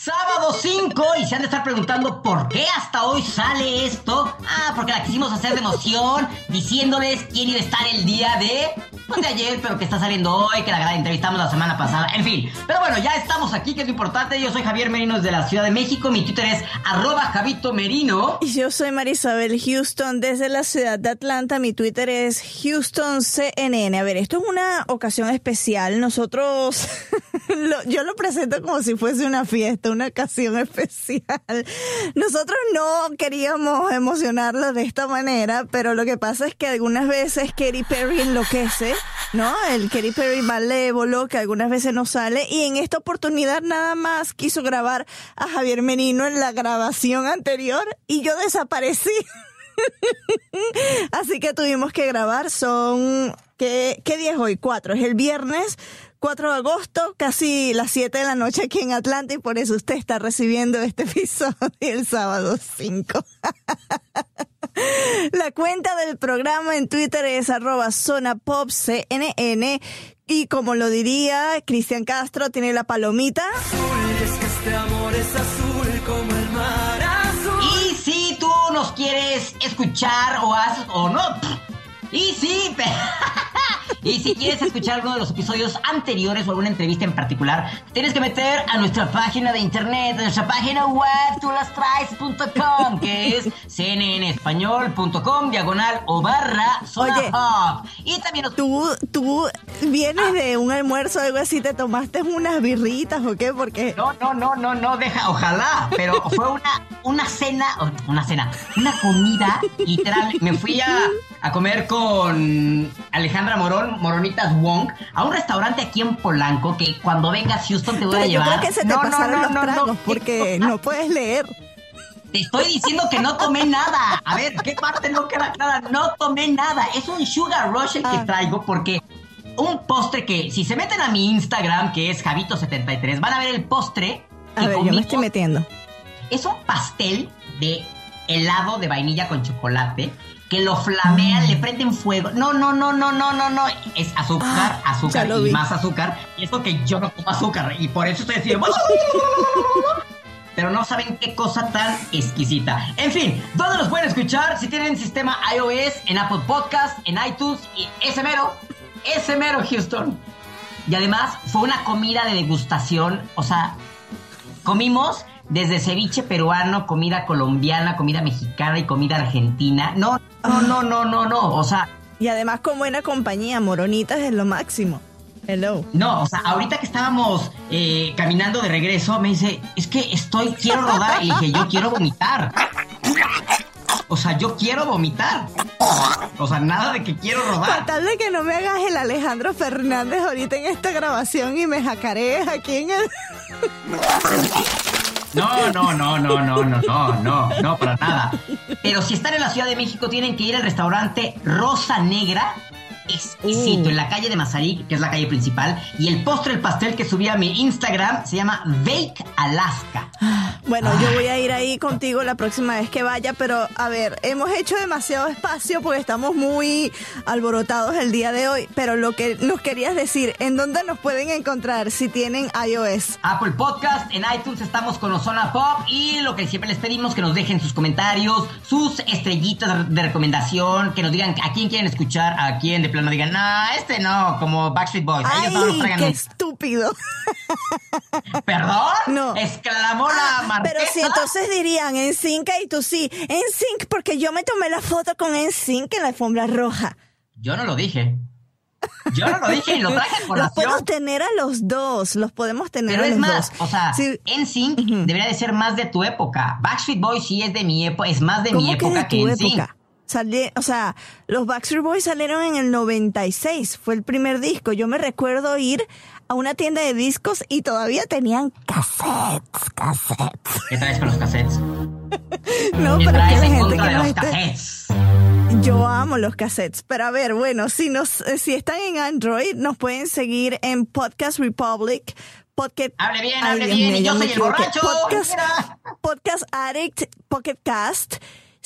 Sábado 5 y se han de estar preguntando por qué hasta hoy sale esto. Ah, porque la quisimos hacer de emoción, diciéndoles quién iba a estar el día de, pues de ayer, pero que está saliendo hoy, que la entrevistamos la semana pasada, en fin. Pero bueno, ya estamos aquí, que es lo importante. Yo soy Javier Merino desde la Ciudad de México, mi Twitter es arroba Javito Merino. y yo soy Marisabel Houston desde la ciudad de Atlanta. Mi Twitter es HoustonCNN. A ver, esto es una ocasión especial. Nosotros, yo lo presento como si fuese una fiesta, una ocasión especial. Nosotros no queríamos emocionarlo de esta manera, pero lo que pasa es que algunas veces Katy Perry enloquece, ¿no? El Katy Perry malévolo que algunas veces no sale y en esta oportunidad nada más quiso grabar a Javier Menino en la grabación anterior y yo desaparecí. Así que tuvimos que grabar, son, ¿qué, qué día es hoy? Cuatro, es el viernes 4 de agosto, casi las 7 de la noche aquí en Atlanta y por eso usted está recibiendo este episodio el sábado 5. La cuenta del programa en Twitter es arroba zonapopcnn y como lo diría Cristian Castro, tiene la palomita. Y si tú nos quieres escuchar o haces o no. Y si, y si quieres escuchar alguno de los episodios anteriores o alguna entrevista en particular, tienes que meter a nuestra página de internet, a nuestra página web, tulastraes.com, que es cnnespañol.com, diagonal o barra zona Oye. hub. Y también nos Tú, tú vienes de un almuerzo o algo así, te tomaste unas birritas o qué, porque No, no, no, no, no, deja, ojalá, pero fue una, una cena, una cena, una comida, literal. Me fui a, a comer con Alejandra Morón, Moronitas Wong, a un restaurante aquí en Polanco que cuando vengas Houston te voy Pero a yo llevar. creo que se te No, pasaron no, los no, no, tragos ¿qué porque no puedes leer. Te estoy diciendo que no tomé nada. A ver, ¿qué parte no queda clara? No tomé nada. Es un sugar rush el que Ah. traigo porque un postre que, si se meten a mi Instagram, que es Javito73, van a ver el postre. A ver, yo me estoy metiendo. Es un pastel de helado de vainilla con chocolate que lo flamean, le prenden fuego. No, no, no, no, no, no, no. Es azúcar, Ah, azúcar y más azúcar. Y eso que yo no como azúcar. Y por eso estoy diciendo. Pero no saben qué cosa tan exquisita. En fin, ¿dónde los pueden escuchar? Si tienen sistema iOS, en Apple Podcast, en iTunes y ese mero, ese mero Houston. Y además fue una comida de degustación, o sea, comimos desde ceviche peruano, comida colombiana, comida mexicana y comida argentina. No, no, no, no, no, no, o sea, Y además con buena compañía, moronitas es lo máximo. Hello. no, o sea, ahorita que estábamos eh, caminando de regreso, me dice, es que estoy, quiero rodar. Y dije, yo quiero vomitar. O sea, yo quiero vomitar. O sea, nada de que quiero rodar. tal de que no me hagas el Alejandro Fernández ahorita en esta grabación y me jacarees aquí en el... No, no, no, no, no, no, no, no, no, para nada. Pero si están en la Ciudad de México, tienen que ir al restaurante Rosa Negra. Exquisito, Uh. en la calle de Mazarik, que es la calle principal. Y el postre, el pastel que subí a mi Instagram, se llama Bake Alaska. Bueno, yo voy a ir ahí contigo la próxima vez que vaya, pero a ver, hemos hecho demasiado espacio porque estamos muy alborotados el día de hoy, pero lo que nos querías decir, ¿en dónde nos pueden encontrar si tienen iOS? Apple Podcast, en iTunes estamos con Ozona Pop y lo que siempre les pedimos que nos dejen sus comentarios, sus estrellitas de recomendación, que nos digan a quién quieren escuchar, a quién de plano digan, no, este no, como Backstreet Boys. Ay, Ellos no los traigan qué nunca". estúpido. ¿Perdón? No. Exclamó la Ah, pero si entonces dirían en sync y tú sí, en sync porque yo me tomé la foto con en sync en la alfombra roja. Yo no lo dije. Yo no lo dije y lo traje a Los podemos tener a los dos, los podemos tener Pero a es los más, dos. o sea, Sí. NSYNC debería de ser más de tu época. Backstreet Boys sí es de mi época, es más de mi ¿Cómo que de época que, tu época? Salí- o sea, los Backstreet Boys salieron en el 96, fue el primer disco. Yo me recuerdo ir a una tienda de discos y todavía tenían cassettes, cassettes. ¿Qué traes con los cassettes? No, ¿Qué pero es que traes la en gente que los esté- cassettes? Yo amo los cassettes, pero a ver, bueno, si nos, eh, si están en Android, nos pueden seguir en Podcast Republic, Podcast. Hable bien, Ay, hable Dios bien, mío, y yo soy el borracho. Podcast. Podcast Addict, Pocket Cast.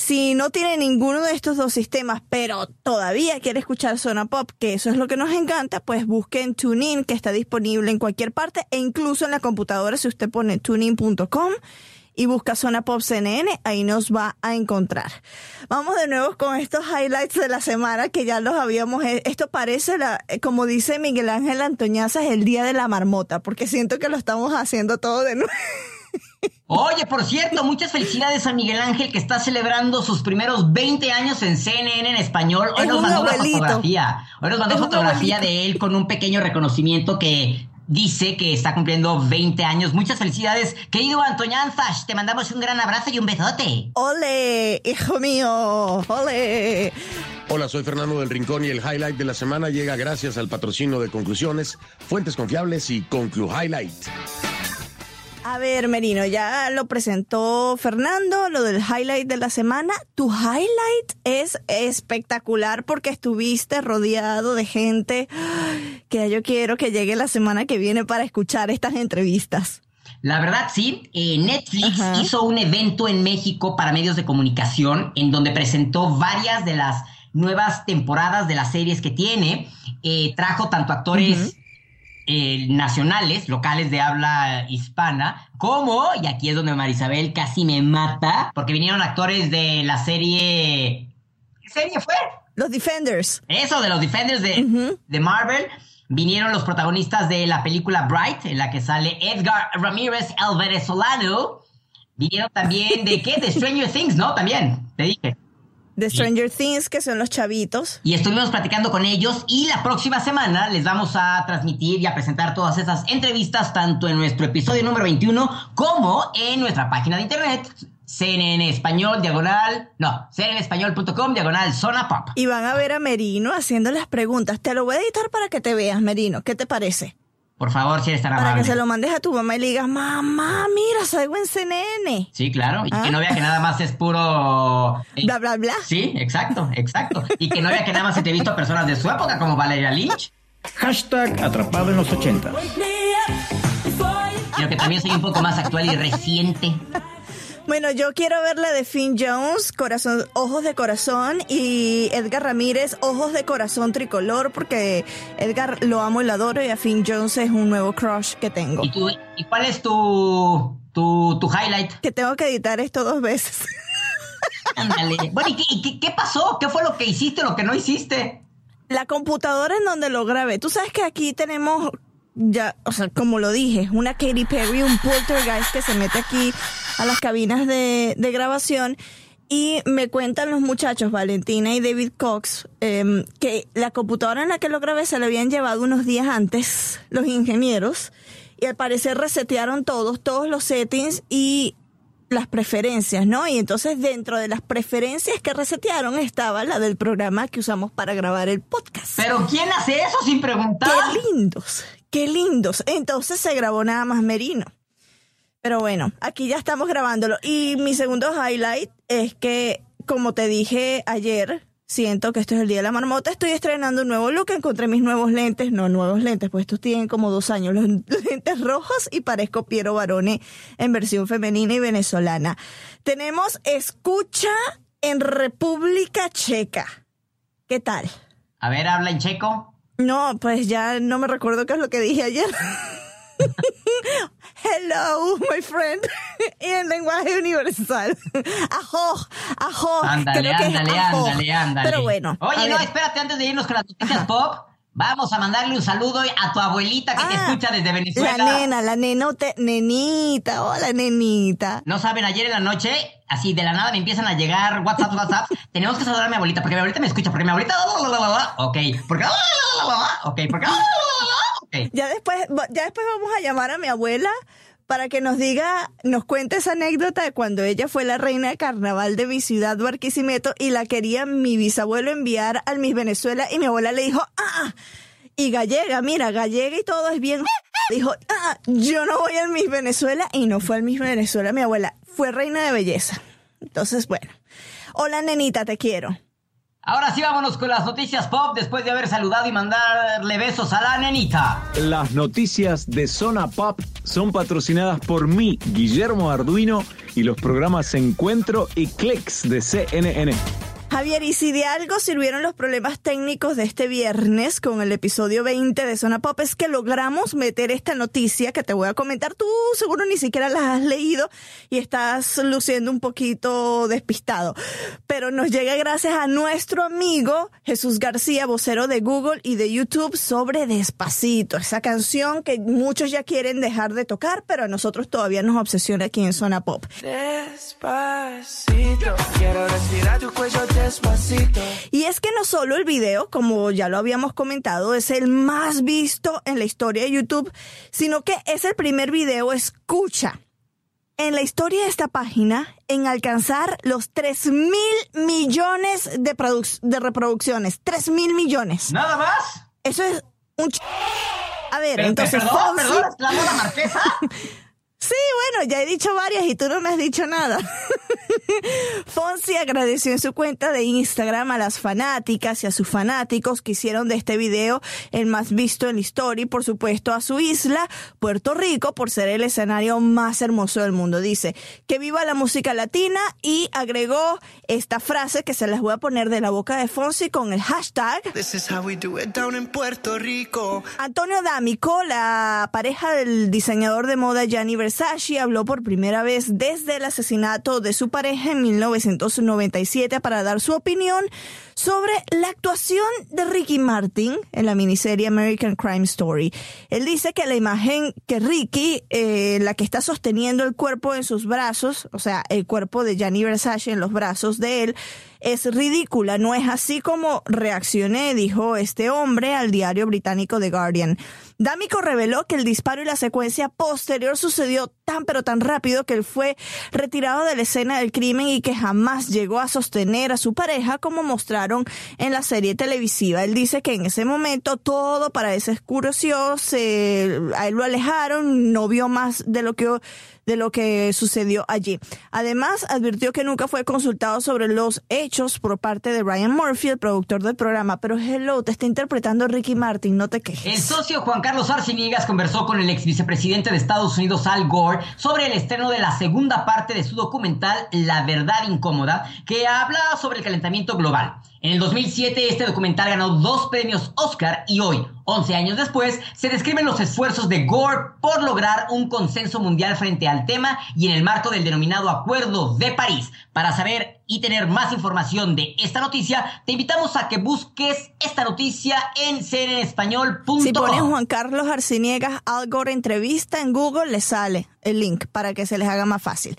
Si no tiene ninguno de estos dos sistemas, pero todavía quiere escuchar Zona Pop, que eso es lo que nos encanta, pues busquen TuneIn, que está disponible en cualquier parte e incluso en la computadora si usted pone tunein.com y busca Zona Pop CNN, ahí nos va a encontrar. Vamos de nuevo con estos highlights de la semana que ya los habíamos. eh, Esto parece, la, eh, como dice Miguel Ángel Antoñaza, es el día de la marmota, porque siento que lo estamos haciendo todo de nuevo. Oye, por cierto, muchas felicidades a Miguel Ángel que está celebrando sus primeros 20 años en CNN en español. Hoy Es nos un mandó una fotografía. Hoy nos mandó Es fotografía de él con un pequeño reconocimiento que dice que está cumpliendo 20 años. Muchas felicidades, querido Antoñanzas. Te mandamos un gran abrazo y un besote. ¡Ole, hijo mío! ¡Ole! Hola, soy Fernando del Rincón y el highlight de la semana llega gracias al patrocinio de Conclusiones, Fuentes Confiables y Conclu Highlight. A ver, Merino, ya lo presentó Fernando, lo del highlight de la semana. Tu highlight es espectacular porque estuviste rodeado de gente que yo quiero que llegue la semana que viene para escuchar estas entrevistas. La verdad, sí. eh, Netflix Ajá. hizo un evento en México para medios de comunicación en donde presentó varias de las nuevas temporadas de las series que tiene. Eh, trajo tanto actores eh, nacionales, locales de habla hispana, como, y aquí es donde Marisabel casi me mata, porque vinieron actores de la serie... ¿Qué serie fue? Los Defenders. Eso, de los Defenders de, de Marvel. Vinieron los protagonistas de la película Bright, en la que sale Edgar Ramírez, el venezolano. Vinieron también de qué? De Stranger Things, ¿no? También, te dije. De Stranger Things, que son los chavitos. Y estuvimos platicando con ellos y la próxima semana les vamos a transmitir y a presentar todas esas entrevistas tanto en nuestro episodio número 21 como en nuestra página de internet CNN Español, diagonal, no, cnnespañol.com, diagonal, zona pop. Y van a ver a Merino haciendo las preguntas. Te lo voy a editar para que te veas, Merino. ¿Qué te parece? Por favor, si eres tan Para amable. que se lo mandes a tu mamá y le digas, mamá, mira, salgo en CNN. Sí, claro. Y ¿Ah? que no vea que nada más es puro. eh, Bla, bla, bla. Sí, exacto, exacto. Y que no vea que nada más entrevisto a personas de su época como Valeria Lynch, Hashtag atrapado en los 80. sino que también soy un poco más actual y reciente. Bueno, yo quiero ver la de Finn Jones, corazón, ojos de corazón, y Edgar Ramírez, ojos de corazón tricolor, porque Edgar lo amo y lo adoro, y a Finn Jones es un nuevo crush que tengo. ¿Y, tú, ¿y cuál es tu, tu, tu highlight? Que tengo que editar esto dos veces. Ándale. Bueno, ¿y, qué, y qué- qué pasó? ¿Qué fue lo que hiciste, lo que no hiciste? La computadora en donde lo grabé. Tú sabes que aquí tenemos ya, o sea, como lo dije, una Katy Perry, un poltergeist que se mete aquí a las cabinas de, de grabación. Y me cuentan los muchachos, Valentina y David Cox, em, que la computadora en la que lo grabé se la habían llevado unos días antes los ingenieros. Y al parecer resetearon todos, todos los settings y las preferencias, ¿no? Y entonces dentro de las preferencias que resetearon estaba la del programa que usamos para grabar el podcast. ¿Pero quién hace eso sin preguntar? ¡Qué lindos! ¡Qué lindos! Entonces se grabó nada más Merino. Pero bueno, aquí ya estamos grabándolo. Y mi segundo highlight es que, como te dije ayer, siento que esto es el día de la marmota. Estoy estrenando un nuevo look. Encontré mis nuevos lentes. No, nuevos lentes, pues estos tienen como dos años. Los lentes rojos y parezco Piero Barone en versión femenina y venezolana. Tenemos escucha en República Checa. ¿Qué tal? A ver, habla en checo. No, pues ya no me recuerdo qué es lo que dije ayer. hello, my friend, y en lenguaje universal. Ajo, ajo. Ándale, ándale, ándale, ándale. Pero bueno. Oye, no, ver. espérate, antes de irnos con las noticias pop, vamos a mandarle un saludo a tu abuelita que te Ah, escucha desde Venezuela. La nena, la nenote, nenita, hola nenita. No saben, ayer en la noche, así de la nada me empiezan a llegar WhatsApp, WhatsApp. Tenemos que saludar a mi abuelita, porque mi abuelita me escucha, porque mi abuelita. Ok, porque. Ok, porque. Ya después, ya después vamos a llamar a mi abuela para que nos diga, nos cuente esa anécdota de cuando ella fue la reina de carnaval de mi ciudad, Barquisimeto, y la quería mi bisabuelo enviar al Miss Venezuela, y mi abuela le dijo, ah, y gallega, mira, gallega y todo es bien. Dijo, ah, yo no voy al Miss Venezuela, y no fue al Miss Venezuela, mi abuela, fue reina de belleza. Entonces, bueno. Hola, nenita, te quiero. Ahora sí, vámonos con las noticias pop después de haber saludado y mandarle besos a la nenita. Las noticias de Zona Pop son patrocinadas por mí, Guillermo Arduino, y los programas Encuentro y Clicks de CNN. Javier, y si de algo sirvieron los problemas técnicos de este viernes con el episodio 20 de Zona Pop, es que logramos meter esta noticia que te voy a comentar. Tú seguro ni siquiera la has leído y estás luciendo un poquito despistado. Pero nos llega gracias a nuestro amigo Jesús García, vocero de Google y de YouTube sobre Despacito, esa canción que muchos ya quieren dejar de tocar, pero a nosotros todavía nos obsesiona aquí en Zona Pop. Despacito, quiero respirar tu cuello despacito. Y es que no solo el video, como ya lo habíamos comentado, es el más visto en la historia de YouTube, sino que es el primer video escucha en la historia de esta página en alcanzar los 3 mil millones de, produc- de reproducciones. 3 mil millones. ¿Nada más? Eso es un... ch- A ver, Pero- entonces... perdón, Fonsi- perdón, la marquesa. Sí, bueno, ya he dicho varias y tú no me has dicho nada. Fonsi agradeció en su cuenta de Instagram a las fanáticas y a sus fanáticos que hicieron de este video el más visto en la historia y por supuesto a su isla, Puerto Rico, por ser el escenario más hermoso del mundo. Dice que viva la música latina y agregó esta frase que se las voy a poner de la boca de Fonsi con el hashtag This is how we do it down in Puerto Rico. Antonio D'Amico, la pareja del diseñador de moda Gianni Versace, habló por primera vez desde el asesinato de su pareja en 1997 para dar su opinión sobre la actuación de Ricky Martin en la miniserie American Crime Story. Él dice que la imagen que Ricky, eh, la que está sosteniendo el cuerpo en sus brazos, o sea, el cuerpo de Gianni Versace en los brazos de él, es ridícula, no es así como reaccioné, dijo este hombre al diario británico The Guardian. D'Amico reveló que el disparo y la secuencia posterior sucedió tan pero tan rápido que él fue retirado de la escena del crimen y que jamás llegó a sostener a su pareja como mostraron en la serie televisiva. Él dice que en ese momento todo para ese escureció, se, a él lo alejaron, no vio más de lo que de lo que sucedió allí. Además, advirtió que nunca fue consultado sobre los hechos por parte de Ryan Murphy, el productor del programa. Pero hello, te está interpretando Ricky Martin, no te El quejes. socio Juan Carlos Arciniegas conversó con el ex vicepresidente de Estados Unidos, Al Gore, sobre el estreno de la segunda parte de su documental La Verdad Incómoda, que habla sobre el calentamiento global. En el 2007 este documental ganó dos premios Oscar y hoy, 11 años después, se describen los esfuerzos de Gore por lograr un consenso mundial frente al tema y en el marco del denominado Acuerdo de París. Para saber y tener más información de esta noticia, te invitamos a que busques esta noticia en cnnespañol.com. Si pones Juan Carlos Arciniegas Al Gore entrevista en Google, le sale el link para que se les haga más fácil.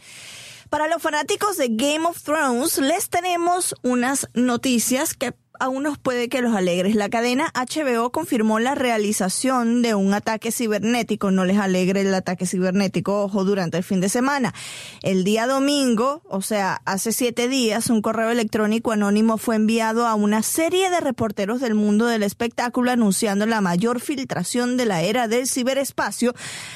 Para los fanáticos de Game of Thrones, les tenemos unas noticias que a unos puede que los alegres. La cadena HBO confirmó la realización de un ataque cibernético. No les alegre el ataque cibernético, ojo, durante el fin de semana. El día domingo, o sea, hace siete días, un correo electrónico anónimo fue enviado a una serie de reporteros del mundo del espectáculo anunciando la mayor filtración de la era del ciberespacio,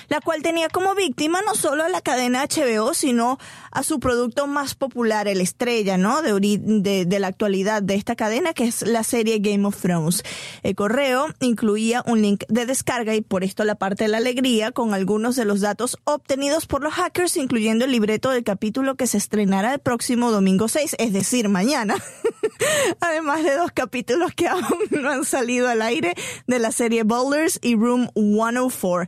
la cual tenía como víctima no solo a la cadena HBO, sino a su producto más popular, el estrella, ¿no? De, de, de la actualidad de esta cadena, que la serie Game of Thrones. El correo incluía un link de descarga y por esto la parte de la alegría con algunos de los datos obtenidos por los hackers, incluyendo el libreto del capítulo que se estrenará el próximo domingo 6, es decir, mañana. Además de dos capítulos que aún no han salido al aire de la serie Boulders y Room 104.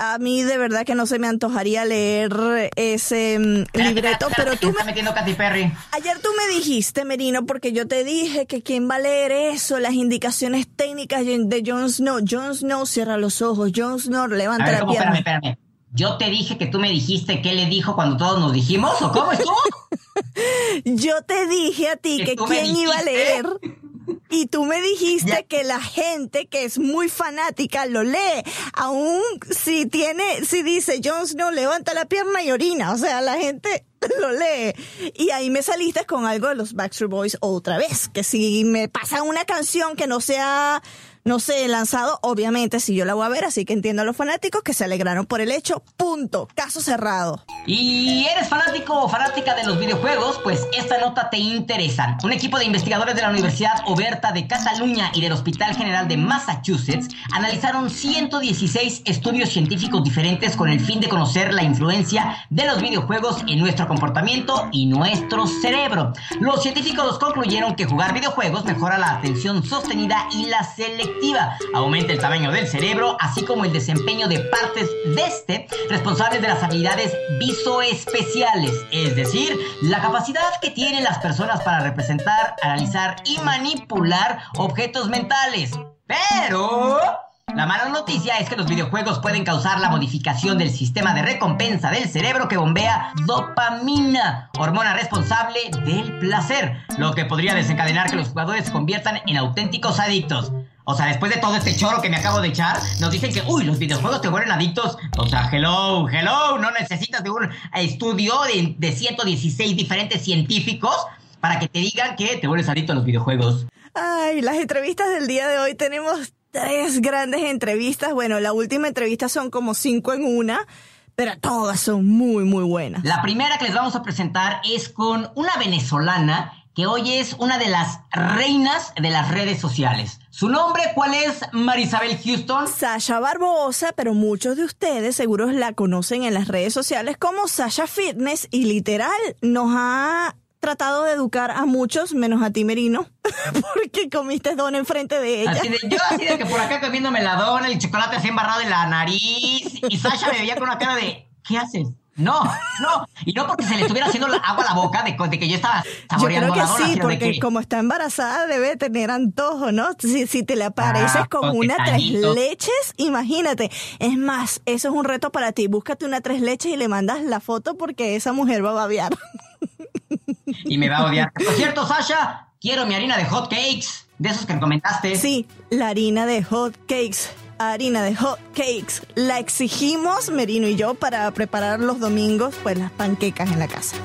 A mí de verdad que no se me antojaría leer ese mm, libreto, pero tú me... metiendo Katy Perry. Ayer tú me dijiste, Merino, porque yo te dije que quién va a leer eso, las indicaciones técnicas de Jon Snow. Jon Snow cierra los ojos, Jon Snow levanta la pierna. Espérame, espérame. Yo te dije que tú me dijiste qué le dijo cuando todos nos dijimos, ¿o cómo estuvo? yo te dije a ti que quién iba a leer y tú me dijiste que la gente que es muy fanática lo lee, aún si tiene, si dice Jon Snow levanta la pierna y orina, o sea, la gente lo lee. Y ahí me saliste con algo de los Backstreet Boys otra vez, que si me pasa una canción que no sea no sé, lanzado, obviamente, si yo la voy a ver, así que entiendo a los fanáticos que se alegraron por el hecho. Punto. Caso cerrado. ¿Y eres fanático o fanática de los videojuegos? Pues esta nota te interesa. Un equipo de investigadores de la Universidad Oberta de Cataluña y del Hospital General de Massachusetts analizaron 116 estudios científicos diferentes con el fin de conocer la influencia de los videojuegos en nuestro comportamiento y nuestro cerebro. Los científicos concluyeron que jugar videojuegos mejora la atención sostenida y la Aumenta el tamaño del cerebro, así como el desempeño de partes de este responsables de las habilidades visoespeciales, es decir, la capacidad que tienen las personas para representar, analizar y manipular objetos mentales. Pero... La mala noticia es que los videojuegos pueden causar la modificación del sistema de recompensa del cerebro que bombea dopamina, hormona responsable del placer, lo que podría desencadenar que los jugadores se conviertan en auténticos adictos. O sea, después de todo este choro que me acabo de echar, nos dicen que, uy, los videojuegos te vuelven adictos. O sea, hello, hello, no necesitas de un estudio de, de 116 diferentes científicos para que te digan que te vuelves adicto a los videojuegos. Ay, las entrevistas del día de hoy tenemos tres grandes entrevistas. Bueno, la última entrevista son como cinco en una pero todas son muy, muy buenas. La primera que les vamos a presentar es con una venezolana que hoy es una de las reinas de las redes sociales. ¿Su nombre cuál es, Marisabel Houston? Sasha Barbosa, pero muchos de ustedes seguros la conocen en las redes sociales como Sasha Fitness y literal nos ha tratado de educar a muchos, menos a ti, Merino, porque comiste dona enfrente de ella. Así de, yo así de que por acá comiéndome la dona, el chocolate así embarrado en la nariz, y Sasha me veía con una cara de, ¿qué haces? No, no. Y no porque se le estuviera haciendo agua a la boca de, que yo estaba saboreando Yo creo que sí, porque como está embarazada debe tener antojo, ¿no? Si, si te le apareces ah, con una tres leches, imagínate. Es más, eso es un reto para ti. Búscate una tres leches y le mandas la foto porque esa mujer va a babear. Y me va a odiar. Por cierto, Sasha, quiero mi harina de hot cakes, de esos que comentaste. Sí, la harina de hot cakes harina de hot cakes. La exigimos, Merino y yo, para preparar los domingos, pues las panquecas en la casa.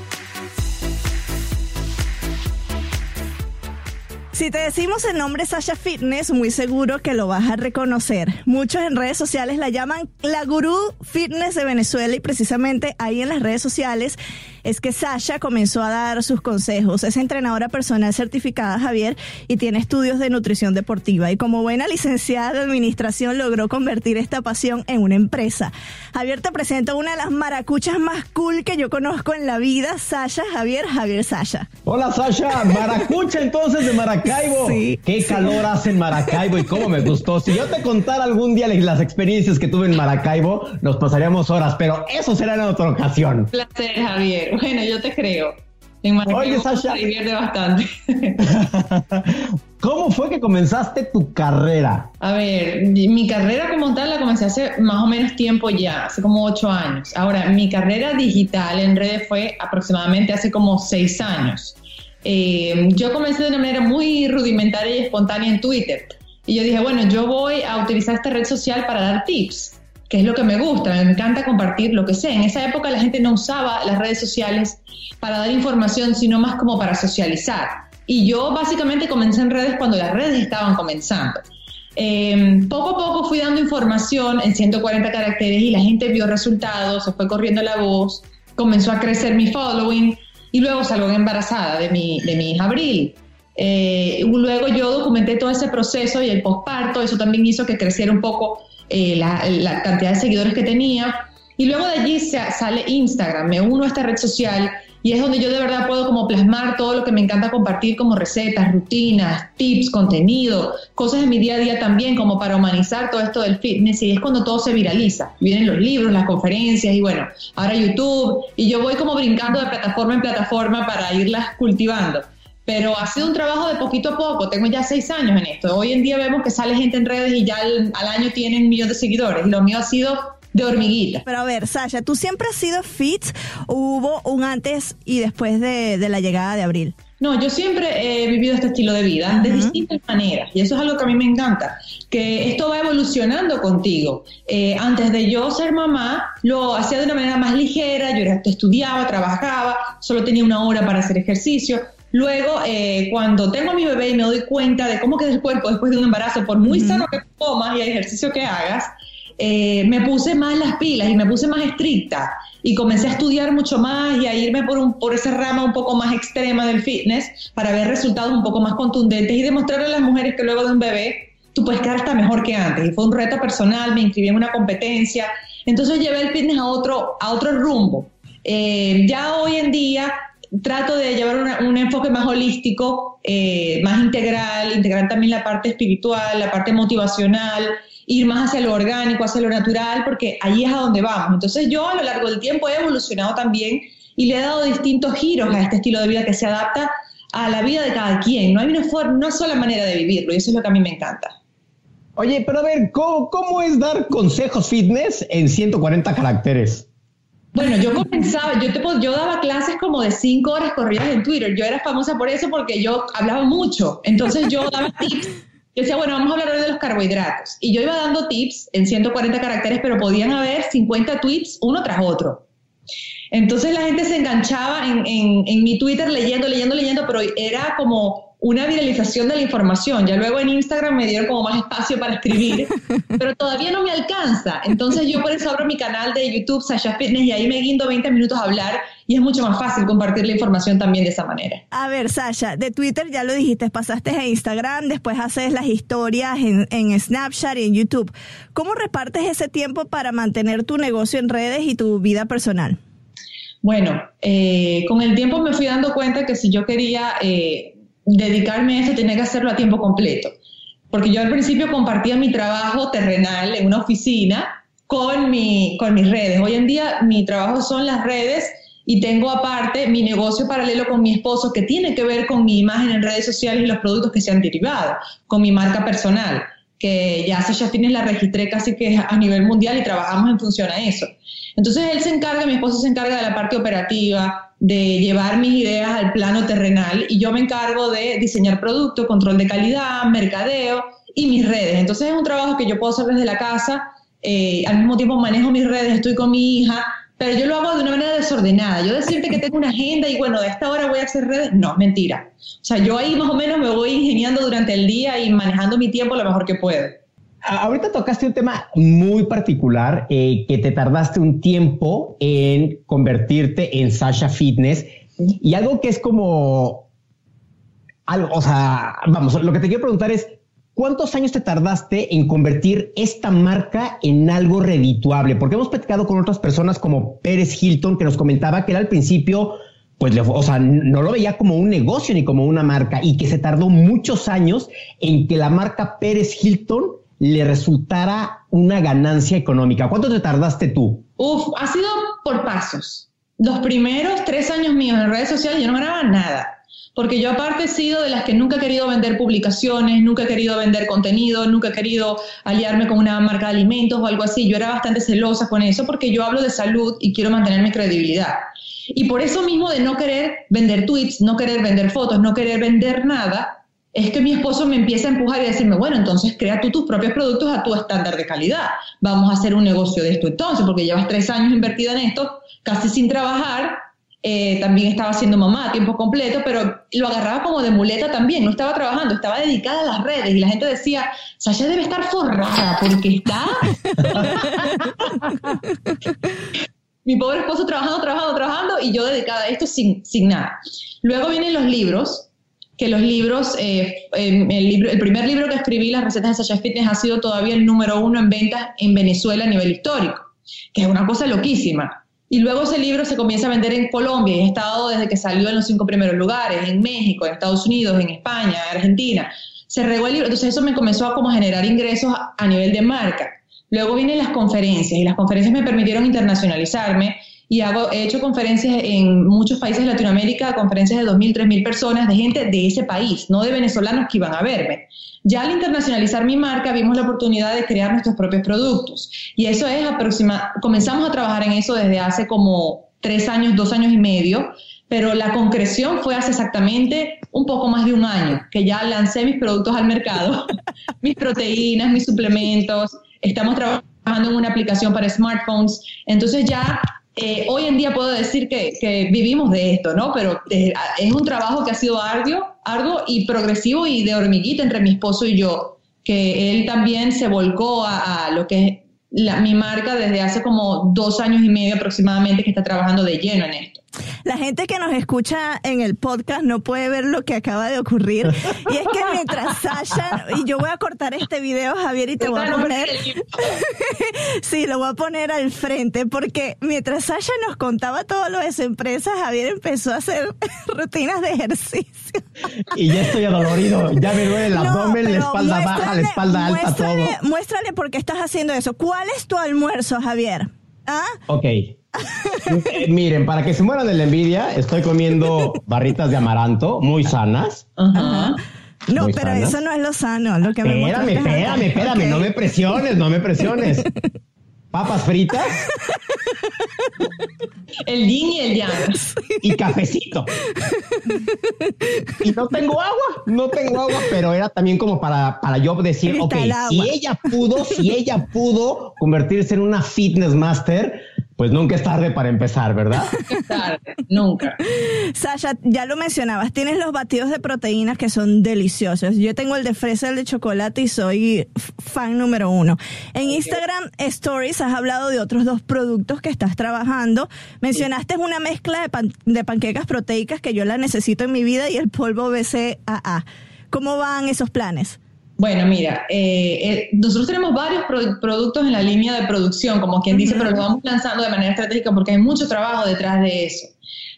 Si te decimos el nombre Sasha Fitness, muy seguro que lo vas a reconocer. Muchos en redes sociales la llaman la gurú fitness de Venezuela y precisamente ahí en las redes sociales es que Sasha comenzó a dar sus consejos. Es entrenadora personal certificada, Javier, y tiene estudios de nutrición deportiva. Y como buena licenciada de administración logró convertir esta pasión en una empresa. Javier te presenta una de las maracuchas más cool que yo conozco en la vida, Sasha Javier, Javier Sasha. Hola Sasha, maracucha entonces de Maracaibo. Sí, Qué calor hace en Maracaibo y cómo me gustó. Si yo te contara algún día las experiencias que tuve en Maracaibo, nos pasaríamos horas, pero eso será en otra ocasión. Un placer, Javier. Bueno, yo te creo. En Oye, Sasha. divierte bastante. ¿Cómo fue que comenzaste tu carrera? A ver, mi carrera como tal la comencé hace más o menos tiempo ya, hace como ocho años. Ahora, mi carrera digital en redes fue aproximadamente hace como seis años. Eh, yo comencé de una manera muy rudimentaria y espontánea en Twitter. Y yo dije, bueno, yo voy a utilizar esta red social para dar tips que es lo que me gusta, me encanta compartir lo que sé. En esa época la gente no usaba las redes sociales para dar información, sino más como para socializar. Y yo básicamente comencé en redes cuando las redes estaban comenzando. Em, poco a poco fui dando información en 140 caracteres y la gente vio resultados, se fue corriendo la voz, comenzó a crecer mi following y luego salgo embarazada de mi, de mi hija Abril. Eh, luego yo documenté todo ese proceso y el posparto, eso también hizo que creciera un poco eh, la, cantidad de seguidores que tenía. Y luego de allí se, sale Instagram, me uno a esta red social y es donde yo de verdad puedo como plasmar todo lo que me encanta compartir como recetas, rutinas, tips, contenido, cosas de mi día a día también como para humanizar todo esto del fitness y es cuando todo se viraliza. Vienen los libros, las conferencias y bueno, ahora YouTube y yo voy como brincando de plataforma en plataforma para irlas cultivando. Pero ha sido un trabajo de poquito a poco, tengo ya seis años en esto. Hoy en día vemos que sale gente en redes y ya al, al año tienen un millón de seguidores y lo mío ha sido de hormiguita. Pero a ver, Sasha, ¿tú siempre has sido fit o hubo un antes y después de, de la llegada de Abril? No, yo siempre he vivido este estilo de vida de distintas maneras y eso es algo que a mí me encanta, que esto va evolucionando contigo. Eh, antes de yo ser mamá, lo hacía de una manera más ligera, yo era, estudiaba, trabajaba, solo tenía una hora para hacer ejercicio. Luego, eh, cuando tengo a mi bebé y me doy cuenta de cómo queda el cuerpo después de un embarazo, por muy sano que comas y ejercicio que hagas, eh, me puse más las pilas y me puse más estricta y comencé a estudiar mucho más y a irme por, un, por esa rama un poco más extrema del fitness para ver resultados un poco más contundentes y demostrarle a las mujeres que luego de un bebé tú puedes quedar hasta mejor que antes. Y fue un reto personal, me inscribí en una competencia, entonces llevé el fitness a otro, a otro rumbo. Eh, ya hoy en día trato de llevar un enfoque más holístico, eh, más integral, integrar también la parte espiritual, la parte motivacional, ir más hacia lo orgánico, hacia lo natural, porque ahí es a donde vamos. Entonces yo a lo largo del tiempo he evolucionado también y le he dado distintos giros a este estilo de vida que se adapta a la vida de cada quien. No hay una sola manera de vivirlo y eso es lo que a mí me encanta. Oye, pero a ver, ¿cómo, cómo es dar consejos fitness en 140 caracteres? Bueno, yo comenzaba, yo, te, yo daba clases como de cinco horas corridas en Twitter. Yo era famosa por eso porque yo hablaba mucho. Entonces yo daba tips yo decía, bueno, vamos a hablar hoy de los carbohidratos. Y yo iba dando tips en 140 caracteres, pero podían haber 50 tweets uno tras otro. Entonces la gente se enganchaba en, en mi Twitter leyendo, leyendo, leyendo, pero era como una viralización de la información. Ya luego en Instagram me dieron como más espacio para escribir, pero todavía no me alcanza. Entonces yo por eso abro mi canal de YouTube, Sasha Fitness, y ahí me guindo 20 minutos a hablar y es mucho más fácil compartir la información también de esa manera. A ver, Sasha, de Twitter ya lo dijiste, pasaste a Instagram, después haces las historias en, en Snapchat y en YouTube. ¿Cómo repartes ese tiempo para mantener tu negocio en redes y tu vida personal? Bueno, eh, con el tiempo me fui dando cuenta que si yo quería... Eh, dedicarme a esto tenía que hacerlo a tiempo completo. Porque yo al principio compartía mi trabajo terrenal en una oficina con, mi, con mis redes. Hoy en día mi trabajo son las redes y tengo aparte mi negocio paralelo con mi esposo que tiene que ver con mi imagen en redes sociales y los productos que se han derivado, con mi marca personal, que ya ya tienes la registré casi que a nivel mundial y trabajamos en función a eso. Entonces él se encarga, mi esposo se encarga de la parte operativa, de llevar mis ideas al plano terrenal y yo me encargo de diseñar producto, control de calidad, mercadeo y mis redes. Entonces es un trabajo que yo puedo hacer desde la casa, eh, al mismo tiempo manejo mis redes, estoy con mi hija, pero yo lo hago de una manera desordenada. Yo decirte que tengo una agenda y bueno, de esta hora voy a hacer redes, no, mentira. O sea, yo ahí más o menos me voy ingeniando durante el día y manejando mi tiempo lo mejor que puedo. Ahorita tocaste un tema muy particular, eh, que te tardaste un tiempo en convertirte en Sasha Fitness y algo que es como algo, o sea, vamos, lo que te quiero preguntar es, ¿cuántos años te tardaste en convertir esta marca en algo redituable? Porque hemos platicado con otras personas como Pérez Hilton, que nos comentaba que era al principio, pues, o sea, no lo veía como un negocio ni como una marca y que se tardó muchos años en que la marca Pérez Hilton le resultara una ganancia económica? ¿Cuánto te tardaste tú? Uf, ha sido por pasos. Los primeros tres años míos en redes sociales yo no ganaba nada. Porque yo aparte he sido de las que nunca he querido vender publicaciones, nunca he querido vender contenido, nunca he querido aliarme con una marca de alimentos o algo así. Yo era bastante celosa con eso porque yo hablo de salud y quiero mantener mi credibilidad. Y por eso mismo de no querer vender tweets, no querer vender fotos, no querer vender nada, es que mi esposo me empieza a empujar y a decirme, bueno, entonces crea tú tus propios productos a tu estándar de calidad. Vamos a hacer un negocio de esto entonces, porque llevas tres años invertida en esto, casi sin trabajar. Eh, también estaba siendo mamá a tiempo completo, pero lo agarraba como de muleta también, no estaba trabajando, estaba dedicada a las redes y la gente decía, Sasha debe estar forrada porque está... Mi pobre esposo trabajando, trabajando, trabajando y yo dedicada a esto sin, sin nada. Luego vienen los libros, que los libros, eh, el, libro, el primer libro que escribí, Las recetas de Sasha Fitness, ha sido todavía el número uno en ventas en Venezuela a nivel histórico. que es una cosa loquísima. Y luego ese libro se comienza a vender en Colombia y he estado desde que salió en los cinco primeros lugares, en México, en Estados Unidos, en España, en Argentina. Se regó el libro, entonces eso me comenzó a como generar ingresos a nivel de marca. Luego vienen las conferencias y las conferencias me permitieron internacionalizarme y hago, he hecho conferencias en muchos países de Latinoamérica, conferencias de 2.000, 3.000 personas, de gente de ese país, no de venezolanos que iban a verme. Ya al internacionalizar mi marca vimos la oportunidad de crear nuestros propios productos. Y eso es aproxima, comenzamos a trabajar en eso desde hace como tres años, dos años y medio, pero la concreción fue hace exactamente un poco más de un año que ya lancé mis productos al mercado, mis proteínas, mis suplementos, estamos trabajando en una aplicación para smartphones, entonces ya eh, hoy en día puedo decir que, vivimos de esto, ¿no? Pero eh, es un trabajo que ha sido arduo, arduo y progresivo y de hormiguita entre mi esposo y yo, que él también se volcó a, lo que es mi marca desde hace como dos años y medio aproximadamente que está trabajando de lleno en esto. La gente que nos escucha en el podcast no puede ver lo que acaba de ocurrir. Y es que mientras Sasha, y yo voy a cortar este video, Javier, y te voy a poner. sí, lo voy a poner al frente, porque mientras Sasha nos contaba todo lo de su empresa, Javier empezó a hacer rutinas de ejercicio. Y ya estoy adolorido. Ya me duele el abdomen, la espalda baja, la espalda alta, todo. Muéstrale por qué estás haciendo eso. ¿Cuál es tu almuerzo, Javier? ¿Ah? Ok. Eh, miren, para que se mueran de la envidia, estoy comiendo barritas de amaranto muy sanas. No, pero eso no es lo sano. Lo que espérame, espérame, espérame, no me presiones, no me presiones. Papas fritas. El yin y el yang. Y cafecito. Y no tengo agua, no tengo agua, pero era también como para, para yo decir, ok, si ella pudo, si ella pudo convertirse en una fitness master, pues nunca es tarde para empezar, ¿verdad? tarde, nunca. Sasha, ya lo mencionabas, tienes los batidos de proteínas que son deliciosos. Yo tengo el de fresa, el de chocolate y soy fan número uno. En Instagram Stories has hablado de otros dos productos que estás trabajando. Mencionaste una mezcla de, de panquecas proteicas que yo la necesito en mi vida y el polvo BCAA. ¿Cómo van esos planes? Bueno, mira, eh, eh, nosotros tenemos varios productos en la línea de producción, como quien dice, pero los vamos lanzando de manera estratégica porque hay mucho trabajo detrás de eso.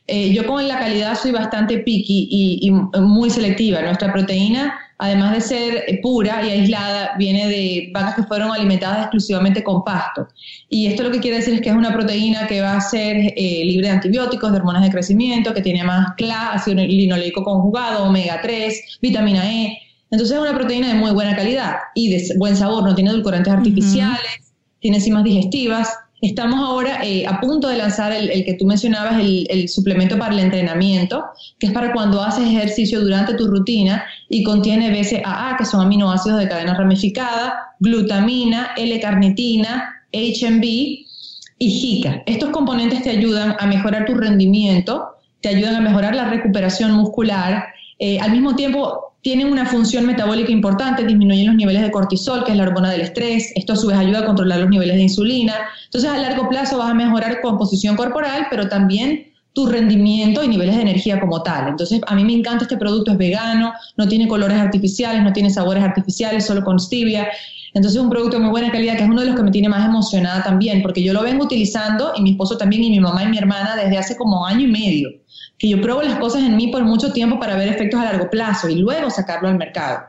Eh, yo con la calidad soy bastante picky y, muy selectiva. Nuestra proteína, además de ser pura y aislada, viene de vacas que fueron alimentadas exclusivamente con pasto. Y esto lo que quiere decir es que es una proteína que va a ser libre de antibióticos, de hormonas de crecimiento, que tiene más CLA, ácido linoleico conjugado, omega 3, vitamina E entonces es una proteína de muy buena calidad y de buen sabor, no tiene edulcorantes artificiales, tiene enzimas digestivas. Estamos ahora eh, a punto de lanzar el, que tú mencionabas, el, suplemento para el entrenamiento, que es para cuando haces ejercicio durante tu rutina y contiene BCAA, que son aminoácidos de cadena ramificada, glutamina, L-carnitina, HMB y JICA. Estos componentes te ayudan a mejorar tu rendimiento, te ayudan a mejorar la recuperación muscular. Eh, al mismo tiempo, tienen una función metabólica importante, disminuyen los niveles de cortisol, que es la hormona del estrés. Esto a su vez ayuda a controlar los niveles de insulina. Entonces, a largo plazo vas a mejorar composición corporal, pero también tu rendimiento y niveles de energía como tal. Entonces, a mí me encanta este producto, es vegano, no tiene colores artificiales, no tiene sabores artificiales, solo con stevia. Entonces, es un producto de muy buena calidad, que es uno de los que me tiene más emocionada también, porque yo lo vengo utilizando, y mi esposo también, y mi mamá y mi hermana, desde hace como año y medio que yo pruebo las cosas en mí por mucho tiempo para ver efectos a largo plazo y luego sacarlo al mercado.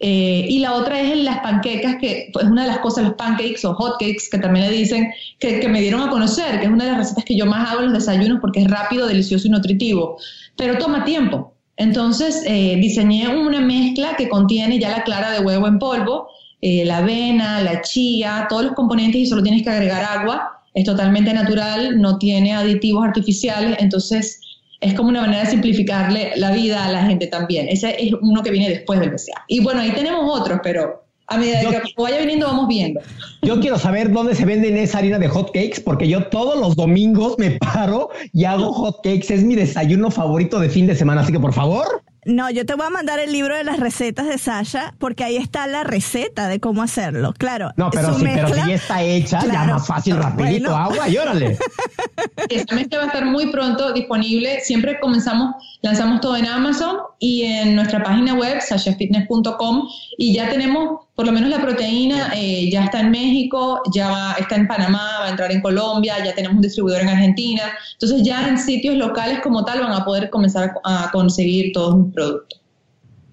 Eh, y la otra es en las panquecas, que es una de las cosas, los pancakes o hotcakes, que también le dicen, que, me dieron a conocer, que es una de las recetas que yo más hago en los desayunos porque es rápido, delicioso y nutritivo, pero toma tiempo. Entonces eh, diseñé una mezcla que contiene ya la clara de huevo en polvo, eh, la avena, la chía, todos los componentes y solo tienes que agregar agua. Es totalmente natural, no tiene aditivos artificiales, entonces es como una manera de simplificarle la vida a la gente también. Ese es uno que viene después del BCA. Y bueno, ahí tenemos otros, pero a medida que vaya viniendo vamos viendo. Yo quiero saber dónde se venden esa harina de hot cakes, porque yo todos los domingos me paro y hago hot cakes. Es mi desayuno favorito de fin de semana, así que por favor. No, yo te voy a mandar el libro de las recetas de Sasha porque ahí está la receta de cómo hacerlo. Claro. No, pero, si, pero si ya está hecha, ya más fácil, rapidito, agua y órale. Esta mezcla va a estar muy pronto disponible. Siempre comenzamos, lanzamos todo en Amazon y en nuestra página web, sashafitness.com, y ya tenemos, por lo menos la proteína, eh, ya está en México, ya está en Panamá, va a entrar en Colombia, ya tenemos un distribuidor en Argentina. Entonces ya en sitios locales como tal van a poder comenzar a conseguir todos mis productos.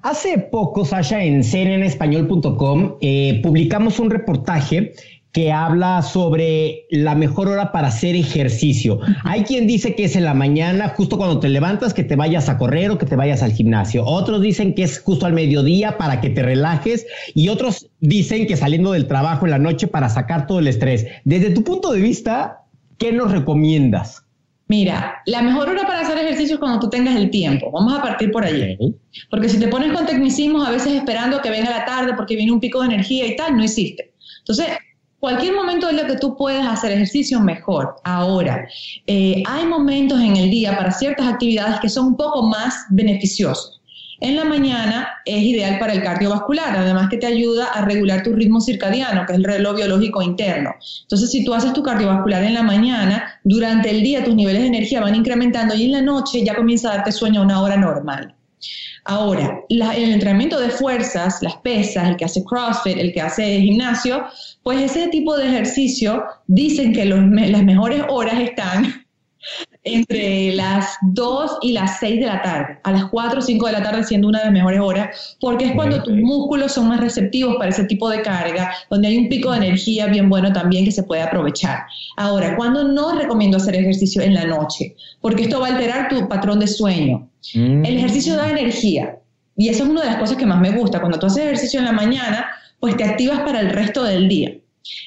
Hace poco, Sasha, en cnnespañol.com eh, publicamos un reportaje que habla sobre la mejor hora para hacer ejercicio. Hay quien dice que es en la mañana, justo cuando te levantas, que te vayas a correr o que te vayas al gimnasio. Otros dicen que es justo al mediodía para que te relajes y otros dicen que saliendo del trabajo en la noche para sacar todo el estrés. Desde tu punto de vista, ¿qué nos recomiendas? Mira, la mejor hora para hacer ejercicio es cuando tú tengas el tiempo. Vamos a partir por allí. Porque si te pones con tecnicismos, a veces esperando que venga la tarde porque viene un pico de energía y tal, no hiciste. Entonces, cualquier momento en el que tú puedas hacer ejercicio, mejor. Ahora, eh, hay momentos en el día para ciertas actividades que son un poco más beneficiosos. En la mañana es ideal para el cardiovascular, además que te ayuda a regular tu ritmo circadiano, que es el reloj biológico interno. Entonces, si tú haces tu cardiovascular en la mañana, durante el día tus niveles de energía van incrementando y en la noche ya comienza a darte sueño a una hora normal. Ahora, el entrenamiento de fuerzas, las pesas, el que hace CrossFit, el que hace gimnasio, pues ese tipo de ejercicio dicen que las mejores horas están entre las 2 y las 6 de la tarde, a las 4 o 5 de la tarde siendo una de las mejores horas, porque es cuando tus músculos son más receptivos para ese tipo de carga, donde hay un pico de energía bien bueno también que se puede aprovechar. Ahora, cuando no recomiendo hacer ejercicio en la noche, porque esto va a alterar tu patrón de sueño. Mm. El ejercicio da energía y eso es una de las cosas que más me gusta. Cuando tú haces ejercicio en la mañana, pues te activas para el resto del día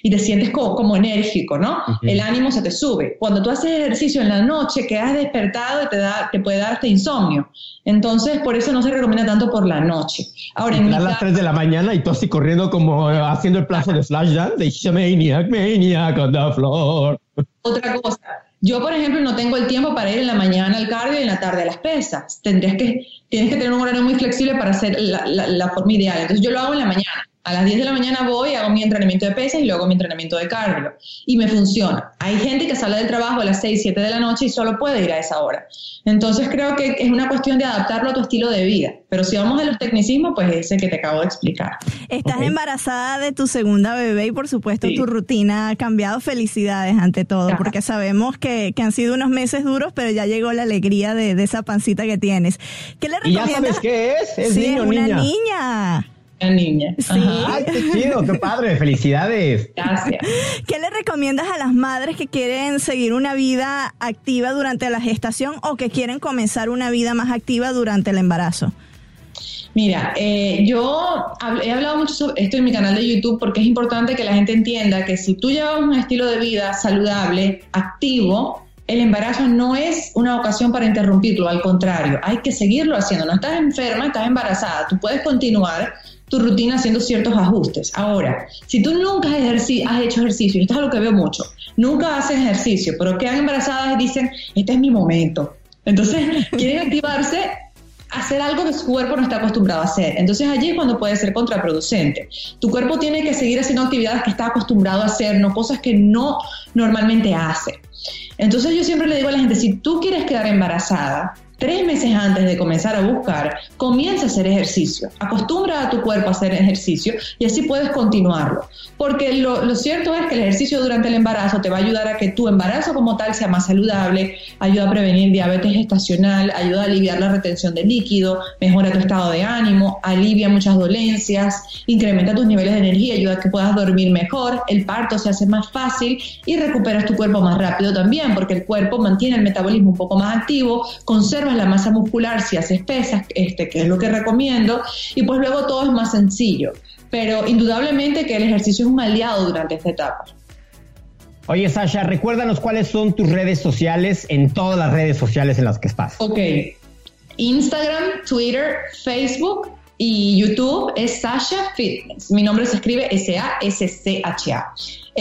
y te sientes como, enérgico, ¿no? El ánimo se te sube. Cuando tú haces ejercicio en la noche, quedas despertado y te, da, te puede dar este insomnio. Entonces, por eso no se recomienda tanto por la noche. Ahora, en a las 3 de la mañana y tú así corriendo como eh, haciendo el plazo de Flash Dance de Maniac, Maniac con la flor. Otra cosa, yo, por ejemplo, no tengo el tiempo para ir en la mañana al cardio y en la tarde a las pesas. Tendrías que, tienes que tener un horario muy flexible para hacer la, la forma ideal. Entonces, yo lo hago en la mañana a las 10 de la mañana voy, hago mi entrenamiento de pesas y luego mi entrenamiento de cardio. Y me funciona. Hay gente que sale del trabajo a las 6, 7 de la noche y solo puede ir a esa hora. Entonces creo que es una cuestión de adaptarlo a tu estilo de vida. Pero si vamos a los tecnicismos, pues ese que te acabo de explicar. Estás embarazada de tu segunda bebé y por supuesto tu rutina ha cambiado. Felicidades ante todo, porque sabemos que, han sido unos meses duros, pero ya llegó la alegría de, esa pancita que tienes. ¿Qué le recomiendas? ¿Y ya sabes qué es? Es sí, una niña niña. Sí. Ay, qué chido, qué padre, felicidades. Gracias. ¿Qué le recomiendas a las madres que quieren seguir una vida activa durante la gestación o que quieren comenzar una vida más activa durante el embarazo? Mira, eh, yo he hablado mucho sobre esto en mi canal de YouTube porque es importante que la gente entienda que si tú llevas un estilo de vida saludable, activo, el embarazo no es una ocasión para interrumpirlo, al contrario, hay que seguirlo haciendo. No estás enferma, estás embarazada, tú puedes continuar tu rutina haciendo ciertos ajustes. Ahora, si tú nunca has, has hecho ejercicio, y esto es lo que veo mucho, nunca haces ejercicio, pero quedan embarazadas y dicen, este es mi momento. Entonces, quieren activarse, hacer algo que su cuerpo no está acostumbrado a hacer. Entonces, allí es cuando puede ser contraproducente. Tu cuerpo tiene que seguir haciendo actividades que está acostumbrado a hacer, no cosas que no normalmente hace. Entonces, yo siempre le digo a la gente, si tú quieres quedar embarazada, tres meses antes de comenzar a buscar, comienza a hacer ejercicio. Acostumbra a tu cuerpo a hacer ejercicio y así puedes continuarlo. Porque lo, cierto es que el ejercicio durante el embarazo te va a ayudar a que tu embarazo como tal sea más saludable, ayuda a prevenir diabetes gestacional, ayuda a aliviar la retención de líquido, mejora tu estado de ánimo, alivia muchas dolencias, incrementa tus niveles de energía, ayuda a que puedas dormir mejor, el parto se hace más fácil y recuperas tu cuerpo más rápido también, porque el cuerpo mantiene el metabolismo un poco más activo, conserva la masa muscular si haces pesas, este, que es lo que recomiendo, y pues luego todo es más sencillo. Pero indudablemente que el ejercicio es un aliado durante esta etapa. Oye, Sasha, recuérdanos cuáles son tus redes sociales en todas las redes sociales en las que estás. Ok. Instagram, Twitter, Facebook y YouTube es Sasha Fitness. Mi nombre se escribe S-A-S-C-H-A.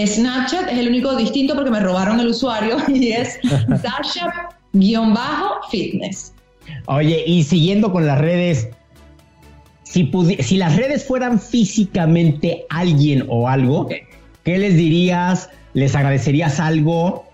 Snapchat es el único distinto porque me robaron el usuario y es Sasha guion bajo fitness. Oye, y siguiendo con las redes, si, si las redes fueran físicamente alguien o algo, ¿qué les dirías? ¿Les agradecerías algo?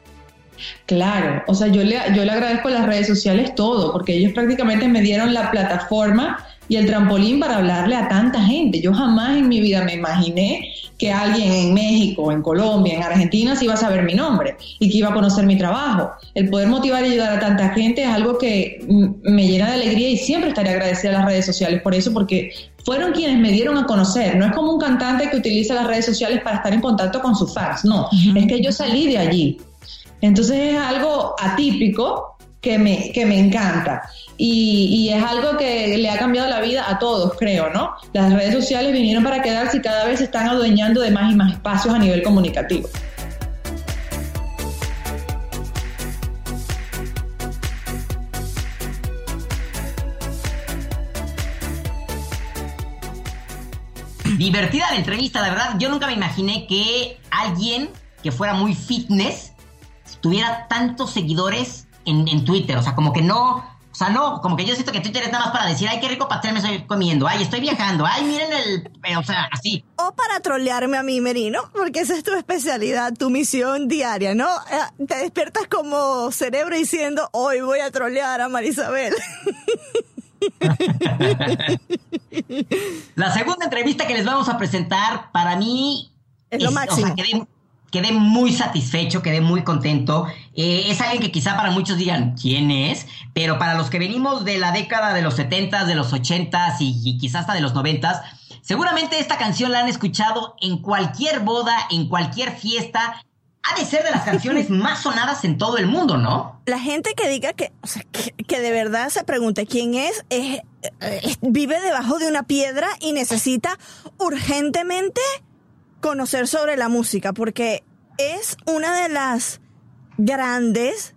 Claro, o sea, yo le, yo le agradezco a las redes sociales todo, porque ellos prácticamente me dieron la plataforma y el trampolín para hablarle a tanta gente. Yo jamás en mi vida me imaginé que alguien en México, en Colombia, en Argentina se iba a saber mi nombre y que iba a conocer mi trabajo. El poder motivar y ayudar a tanta gente es algo que me llena de alegría y siempre estaré agradecida a las redes sociales por eso, porque fueron quienes me dieron a conocer. No es como un cantante que utiliza las redes sociales para estar en contacto con sus fans, no, es que yo salí de allí. Entonces es algo atípico que me, que me encanta. Y, es algo que le ha cambiado la vida a todos, creo, ¿no? Las redes sociales vinieron para quedarse y cada vez se están adueñando de más y más espacios a nivel comunicativo. Divertida la entrevista, la verdad. Yo nunca me imaginé que alguien que fuera muy fitness tuviera tantos seguidores en, en Twitter. O sea, como que no o sea, no, como que yo siento que Twitter es nada más para decir, ay, qué rico pastel me estoy comiendo, ay, estoy viajando, ay, miren el, eh, o sea, así. O para trolearme a mí, Merino, porque esa es tu especialidad, tu misión diaria, ¿no? Eh, te despiertas como cerebro diciendo, hoy voy a trolear a Marisabel. La segunda entrevista que les vamos a presentar, para mí... Es lo máximo quedé muy satisfecho, quedé muy contento. Eh, es alguien que quizá para muchos digan quién es, pero para los que venimos de la década de los 70 de los 80s y, quizás hasta de los 90s, seguramente esta canción la han escuchado en cualquier boda, en cualquier fiesta. Ha de ser de las canciones más sonadas en todo el mundo, ¿no? La gente que diga que, o sea, que, de verdad se pregunte quién es, es, vive debajo de una piedra y necesita urgentemente conocer sobre la música, porque es una de las grandes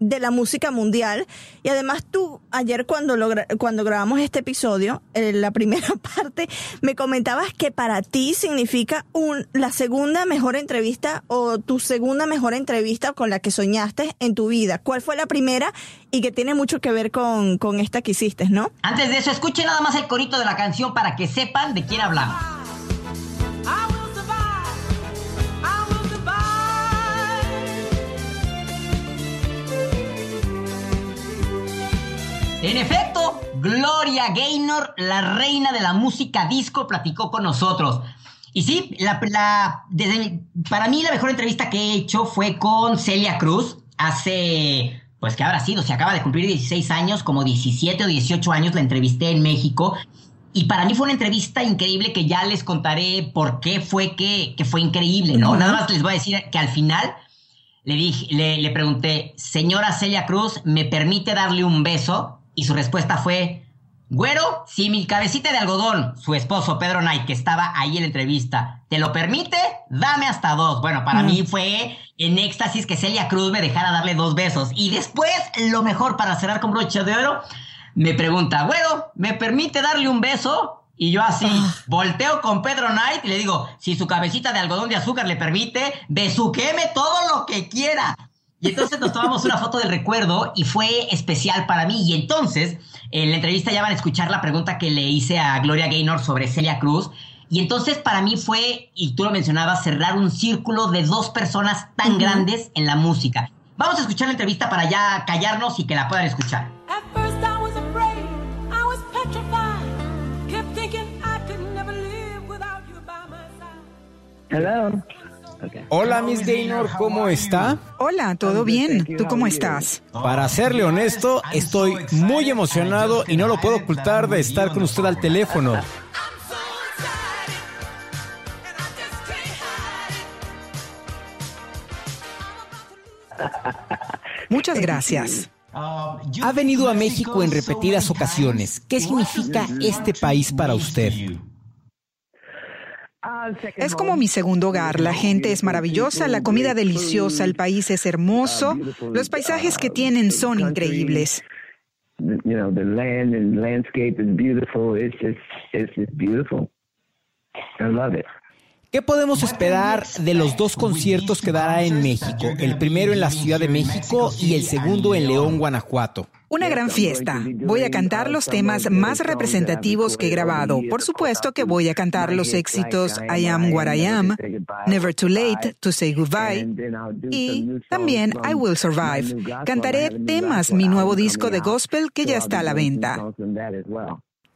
de la música mundial. Y además tú, ayer cuando, cuando grabamos este episodio, en la primera parte, me comentabas que para ti significa un, la segunda mejor entrevista o tu segunda mejor entrevista con la que soñaste en tu vida. ¿Cuál fue la primera y que tiene mucho que ver con, con esta que hiciste, no? Antes de eso, escuchen nada más el corito de la canción para que sepan de quién hablamos. En efecto, Gloria Gaynor, la reina de la música disco, platicó con nosotros. Y sí, la, para mí la mejor entrevista que he hecho fue con Celia Cruz hace, pues que habrá sido, se acaba de cumplir 16 años, como 17 o 18 años la entrevisté en México. Y para mí fue una entrevista increíble que ya les contaré por qué fue que, fue increíble, ¿no? Nada más les voy a decir que al final le, dije, le, le pregunté, señora Celia Cruz, ¿me permite darle un beso? Y su respuesta fue, güero, si mi cabecita de algodón, su esposo Pedro Knight, que estaba ahí en la entrevista, te lo permite, dame hasta dos. Bueno, para mí fue en éxtasis que Celia Cruz me dejara darle dos besos. Y después, lo mejor para cerrar con broche de oro, me pregunta, güero, ¿me permite darle un beso? Y yo así, ah. volteo con Pedro Knight y le digo, si su cabecita de algodón de azúcar le permite, besuqueme todo lo que quiera. Y entonces nos tomamos una foto del recuerdo y fue especial para mí. Y entonces, en la entrevista ya van a escuchar la pregunta que le hice a Gloria Gaynor sobre Celia Cruz. Y entonces para mí fue, y tú lo mencionabas, cerrar un círculo de dos personas tan grandes en la música. Vamos a escuchar la entrevista para ya callarnos y que la puedan escuchar. Hello. Hola, Miss Gaynor, ¿cómo está? Hola, ¿todo bien? ¿Tú cómo estás? Para serle honesto, estoy muy emocionado y no lo puedo ocultar de estar con usted al teléfono. Muchas gracias. Ha venido a México en repetidas ocasiones. ¿Qué significa este país para usted? Es como mi segundo hogar. La gente es maravillosa, la comida deliciosa, el país es hermoso, los paisajes que tienen son increíbles. ¿Qué podemos esperar de los dos conciertos que dará en México? El primero en la Ciudad de México y el segundo en León, Guanajuato. Una gran fiesta. Voy a cantar los temas más representativos que he grabado. Por supuesto que voy a cantar los éxitos I Am What I Am, Never Too Late to Say Goodbye y también I Will Survive. Cantaré temas, mi nuevo disco de gospel que ya está a la venta.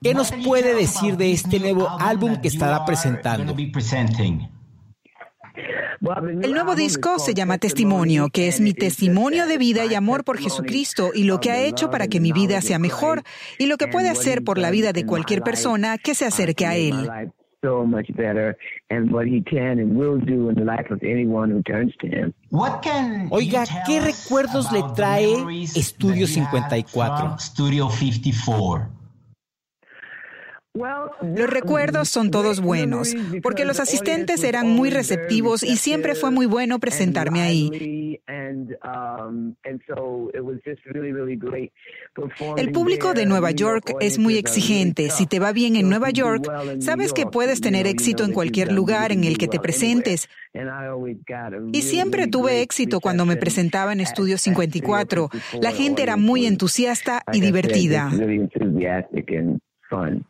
¿Qué nos puede decir de este nuevo álbum que estará presentando? El nuevo disco se llama Testimonio, que es mi testimonio de vida y amor por Jesucristo y lo que ha hecho para que mi vida sea mejor y lo que puede hacer por la vida de cualquier persona que se acerque a Él. Oiga, ¿qué recuerdos le trae Estudio 54? Los recuerdos son todos buenos, porque los asistentes eran muy receptivos y siempre fue muy bueno presentarme ahí. El público de Nueva York es muy exigente. Si te va bien en Nueva York, sabes que puedes tener éxito en cualquier lugar en el que te presentes. Y siempre tuve éxito cuando me presentaba en Estudio 54. La gente era muy entusiasta y divertida.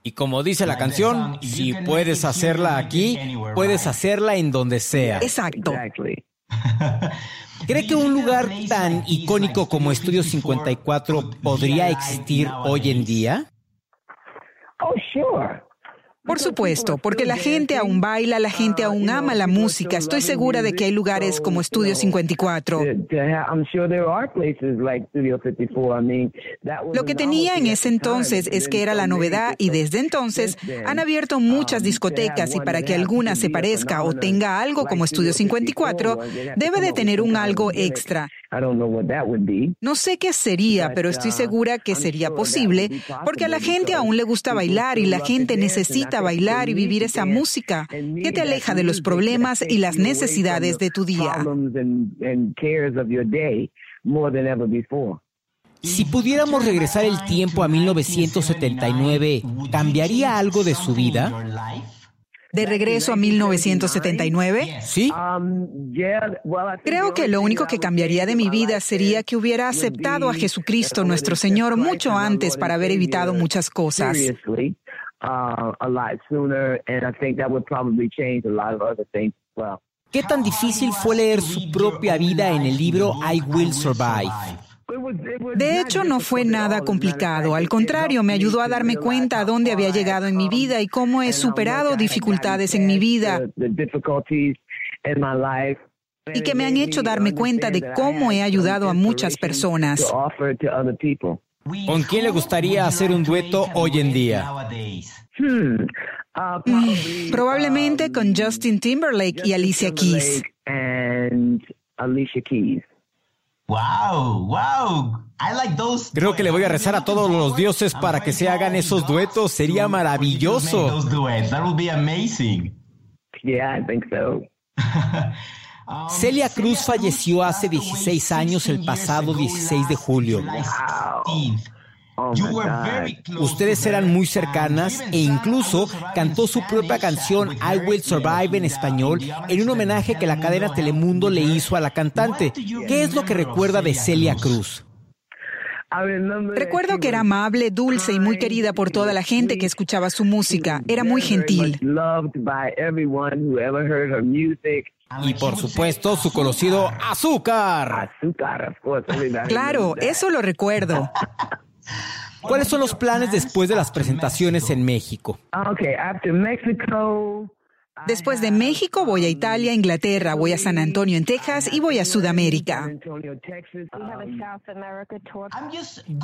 Y como dice la canción, si puedes hacerla aquí, puedes hacerla en donde sea. Exacto. ¿Cree que un lugar tan icónico como Estudio 54 podría existir hoy en día? Oh, sure. Por supuesto, porque la gente aún baila, la gente aún ama la música. Estoy segura de que hay lugares como Estudio 54. Lo que tenía en ese entonces es que era la novedad y desde entonces han abierto muchas discotecas y para que alguna se parezca o tenga algo como Estudio 54, debe de tener un algo extra. No sé qué sería, pero estoy segura que sería posible porque a la gente aún le gusta bailar y la gente necesita bailar y vivir esa música que te aleja de los problemas y las necesidades de tu día. Si pudiéramos regresar el tiempo a 1979, ¿cambiaría algo de su vida? de regreso a 1979? Sí. Creo que lo único que cambiaría de mi vida sería que hubiera aceptado a Jesucristo nuestro Señor mucho antes para haber evitado muchas cosas. ¿Qué tan difícil fue leer su propia vida en el libro I Will Survive? De hecho, no fue nada complicado. Al contrario, me ayudó a darme cuenta a dónde había llegado en mi vida y cómo he superado dificultades en mi vida. Y que me han hecho darme cuenta de cómo he ayudado a muchas personas. ¿Con quién le gustaría hacer un dueto hoy en día? Hmm. Mm, probablemente con Justin Timberlake y Alicia Keys. Wow, wow. I like those. Creo que le voy a rezar a todos los dioses para que se hagan esos duetos. Sería maravilloso. That would be amazing. Yeah, I think so. Celia Cruz falleció hace 16 años el pasado 16 de julio. Oh Ustedes eran muy cercanas e incluso cantó su propia canción I Will Survive en español en un homenaje que la cadena Telemundo le hizo a la cantante. ¿Qué es lo que recuerda de Celia Cruz? Recuerdo que era amable, dulce y muy querida por toda la gente que escuchaba su música. Era muy gentil. Y por supuesto, su conocido azúcar. Claro, eso lo recuerdo. ¿Cuáles son los planes después de las presentaciones en México? Después de México voy a Italia, Inglaterra, voy a San Antonio en Texas y voy a Sudamérica.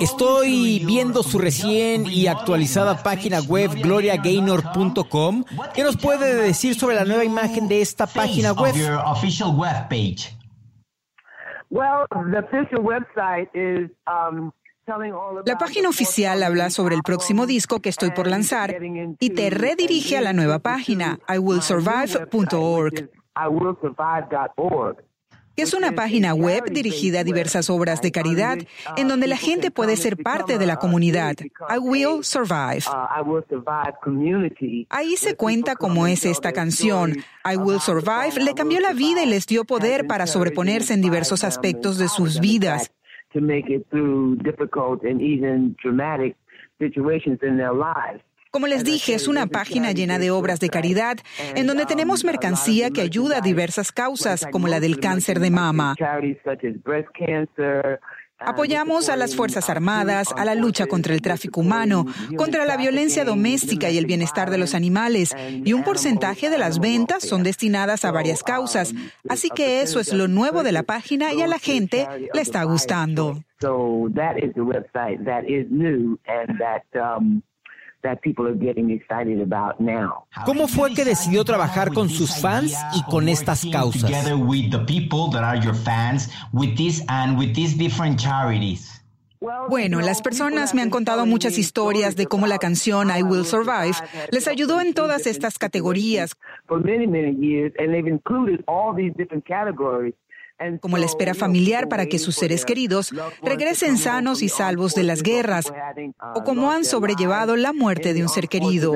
Estoy viendo su recién y actualizada página web gloriagaynor.com. ¿Qué nos puede decir sobre la nueva imagen de esta página web? Well, the official website is um, la página oficial habla sobre el próximo disco que estoy por lanzar y te redirige a la nueva página, iwillsurvive.org. que es una página web dirigida a diversas obras de caridad en donde la gente puede ser parte de la comunidad. I Will Survive. Ahí se cuenta cómo es esta canción. I Will Survive le cambió la vida y les dio poder para sobreponerse en diversos aspectos de sus vidas. Como les dije, es una página llena de obras de caridad en donde tenemos mercancía que ayuda a diversas causas, como la del cáncer de mama. Apoyamos a las Fuerzas Armadas, a la lucha contra el tráfico humano, contra la violencia doméstica y el bienestar de los animales, y un porcentaje de las ventas son destinadas a varias causas. Así que eso es lo nuevo de la página y a la gente le está gustando. ¿Cómo fue que decidió trabajar con sus fans y con estas causas? Bueno, las personas me han contado muchas historias de cómo la canción I Will Survive les ayudó en todas estas categorías como la espera familiar para que sus seres queridos regresen sanos y salvos de las guerras, o como han sobrellevado la muerte de un ser querido.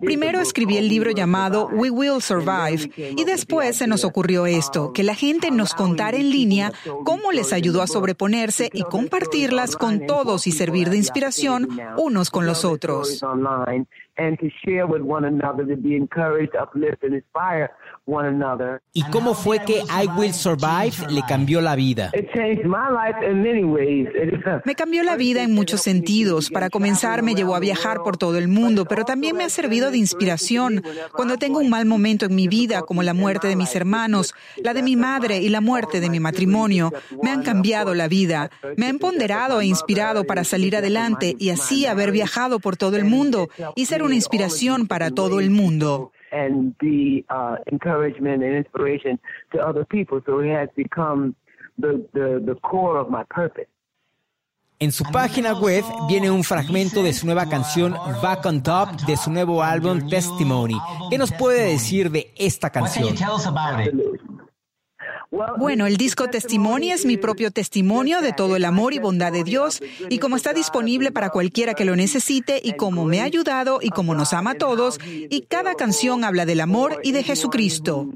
Primero escribí el libro llamado We Will Survive y después se nos ocurrió esto, que la gente nos contara en línea cómo les ayudó a sobreponerse y compartirlas con todos y servir de inspiración unos con los otros. ¿Y cómo fue que I Will Survive le cambió la vida? Me cambió la vida en muchos sentidos. Para comenzar, me llevó a viajar por todo el mundo, pero también me ha servido de inspiración. Cuando tengo un mal momento en mi vida, como la muerte de mis hermanos, la de mi madre y la muerte de mi matrimonio, me han cambiado la vida. Me han ponderado e inspirado para salir adelante y así haber viajado por todo el mundo y ser una inspiración para todo el mundo. En su página web viene un fragmento de su nueva canción Back on Top de su nuevo álbum Testimony. ¿Qué nos puede decir de esta canción? Bueno, el disco Testimony es mi propio testimonio de todo el amor y bondad de Dios y como está disponible para cualquiera que lo necesite y como me ha ayudado y como nos ama a todos y cada canción habla del amor y de Jesucristo.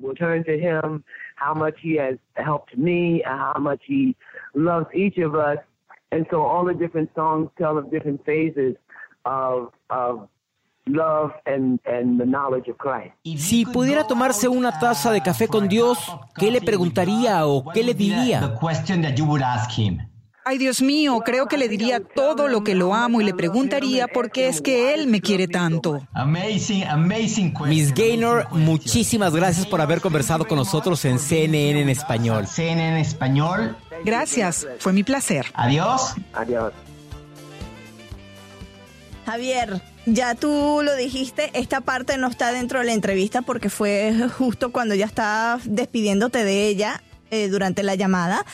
Si pudiera tomarse una taza de café con Dios, ¿qué le preguntaría o qué le diría? Ay, Dios mío, creo que le diría todo lo que lo amo y le preguntaría por qué es que Él me quiere tanto. Miss Gaynor, muchísimas gracias por haber conversado con nosotros en CNN en español. CNN en español. Gracias, fue mi placer. Adiós. Adiós. Javier, ya tú lo dijiste, esta parte no está dentro de la entrevista porque fue justo cuando ya estabas despidiéndote de ella eh, durante la llamada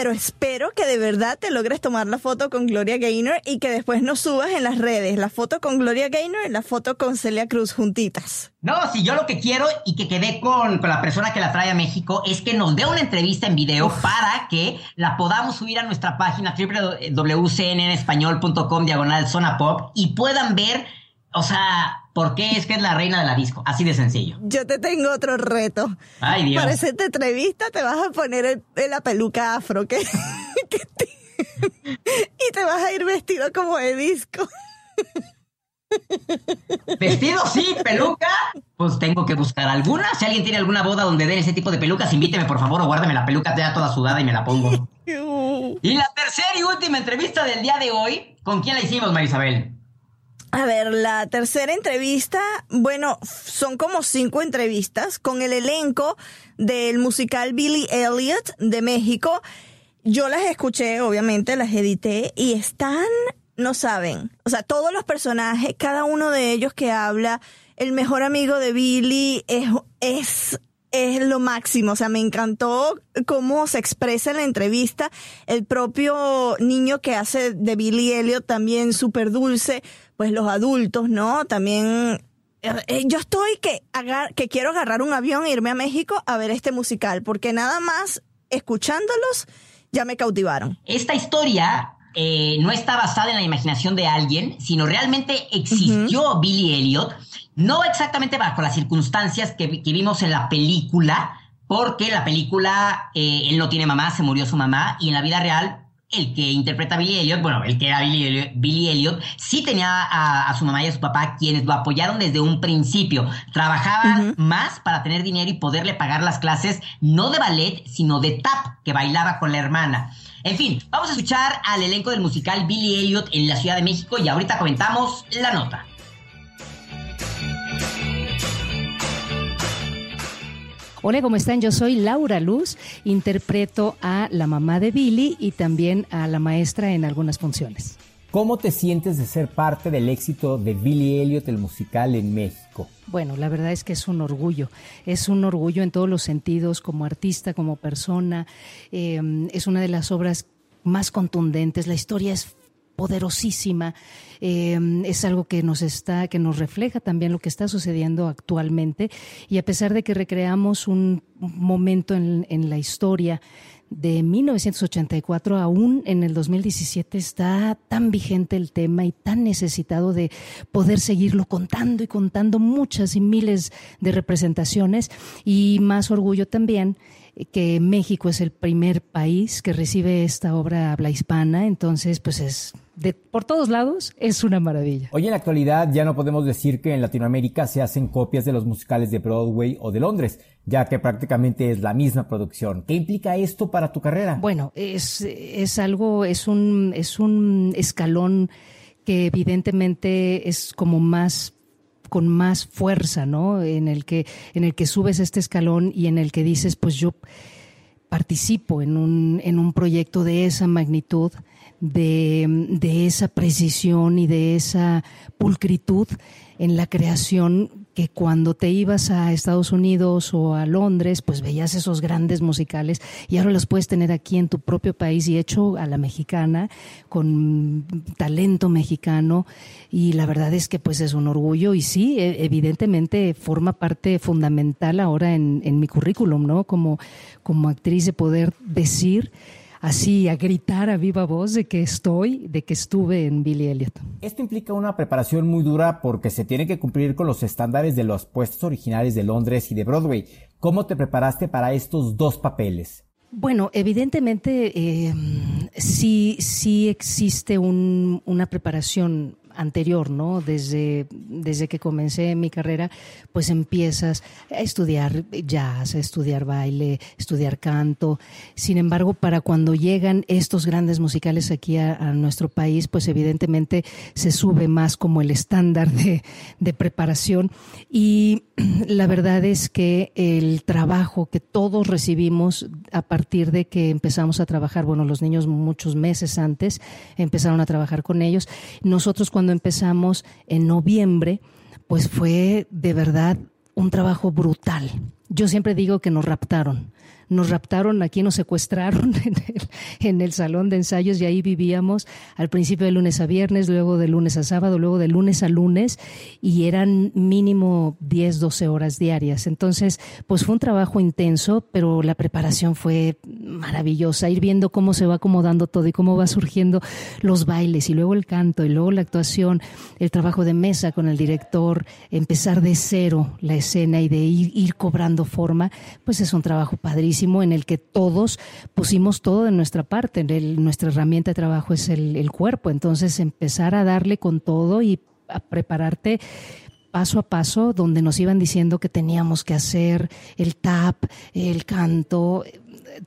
pero espero que de verdad te logres tomar la foto con Gloria Gaynor y que después nos subas en las redes la foto con Gloria Gaynor y la foto con Celia Cruz juntitas. No, si yo lo que quiero y que quedé con, con la persona que la trae a México es que nos dé una entrevista en video para que la podamos subir a nuestra página www.cnnespañol.com diagonal zona pop y puedan ver, o sea, ¿Por qué es que es la reina de la disco? Así de sencillo. Yo te tengo otro reto. Ay, Dios. Para esta entrevista te vas a poner el, la peluca afro que, y te vas a ir vestido como de disco. ¿Vestido sí? ¿Peluca? Pues tengo que buscar alguna. Si alguien tiene alguna boda donde den ese tipo de pelucas, invíteme por favor o guárdame la peluca ya toda sudada y me la pongo. y la tercera y última entrevista del día de hoy, ¿con quién la hicimos, Marisabel? A ver, la tercera entrevista, bueno, son como cinco entrevistas con el elenco del musical Billy Elliot de México. Yo las escuché, obviamente, las edité y están, no saben, o sea, todos los personajes, cada uno de ellos que habla, el mejor amigo de Billy es, es es lo máximo. O sea, me encantó cómo se expresa en la entrevista. El propio niño que hace de Billy Elliot también súper dulce pues los adultos, ¿no? También eh, eh, yo estoy que, que quiero agarrar un avión e irme a México a ver este musical, porque nada más escuchándolos ya me cautivaron. Esta historia eh, no está basada en la imaginación de alguien, sino realmente existió Billy Elliot, no exactamente bajo las circunstancias que, vimos en la película, porque la película él no tiene mamá, se murió su mamá, y en la vida real el que interpreta a Billy Elliot, bueno, el que era Billy Elliot, sí tenía a, su mamá y a su papá quienes lo apoyaron desde un principio. Trabajaban más para tener dinero y poderle pagar las clases, no de ballet, sino de tap, que bailaba con la hermana. En fin, vamos a escuchar al elenco del musical Billy Elliot en la Ciudad de México y ahorita comentamos la nota. Hola, ¿cómo están? Yo soy Laura Luz, interpreto a la mamá de Billy y también a la maestra en algunas funciones. ¿Cómo te sientes de ser parte del éxito de Billy Elliot, el musical en México? Bueno, la verdad es que es un orgullo, es un orgullo en todos los sentidos, como artista, como persona. Eh, es una de las obras más contundentes, la historia es poderosísima. Em, es algo que nos está, que nos refleja también lo que está sucediendo actualmente. Y a pesar de que recreamos un momento en, en la historia de 1984 aún en el 2017 está tan vigente el tema y tan necesitado de poder seguirlo contando y contando muchas y miles de representaciones y más orgullo también que México es el primer país que recibe esta obra habla hispana, entonces pues es de por todos lados es una maravilla. Hoy en la actualidad ya no podemos decir que en Latinoamérica se hacen copias de los musicales de Broadway o de Londres, ya que prácticamente es la misma producción. ¿Qué implica esto para tu carrera? Bueno, es, es algo, es un, es un escalón que evidentemente es como más con más fuerza, ¿no? En el que, en el que subes este escalón y en el que dices, pues yo participo en un, en un proyecto de esa magnitud, de, de esa precisión y de esa pulcritud en la creación cuando te ibas a Estados Unidos o a Londres, pues veías esos grandes musicales y ahora los puedes tener aquí en tu propio país y hecho a la mexicana, con talento mexicano y la verdad es que pues es un orgullo y sí, e, evidentemente forma parte fundamental ahora en, en mi currículum, ¿no? Como, como actriz de poder decir así a gritar a viva voz de que estoy, de que estuve en Billy Elliot. Esto implica una preparación muy dura porque se tiene que cumplir con los estándares de los puestos originales de Londres y de Broadway. ¿Cómo te preparaste para estos dos papeles? Bueno, evidentemente eh, sí, sí existe una preparación anterior, ¿no? Desde, desde que comencé mi carrera, pues empiezas a estudiar jazz, a estudiar baile, estudiar canto. Sin embargo, para cuando llegan estos grandes musicales aquí a, nuestro país, pues evidentemente se sube más como el estándar de, de preparación. Y la verdad es que el trabajo que todos recibimos a partir de que empezamos a trabajar, bueno, los niños muchos meses antes empezaron a trabajar con ellos. Nosotros cuando empezamos en noviembre, pues fue de verdad un trabajo brutal. Yo siempre digo que nos raptaron nos raptaron, aquí nos secuestraron en el, salón de ensayos y ahí vivíamos al principio de lunes a viernes, luego de lunes a sábado, luego de lunes a lunes y eran mínimo 10, 12 horas diarias. Entonces, pues fue un trabajo intenso, pero la preparación fue maravillosa, ir viendo cómo se va acomodando todo y cómo va surgiendo los bailes y luego el canto y luego la actuación, el trabajo de mesa con el director, empezar de cero la escena y de ir, ir cobrando forma, pues es un trabajo padrísimo en el que todos pusimos todo de nuestra parte. nuestra herramienta de trabajo es el, cuerpo. Entonces, empezar a darle con todo y a prepararte paso a paso, donde nos iban diciendo que teníamos que hacer el tap, el canto,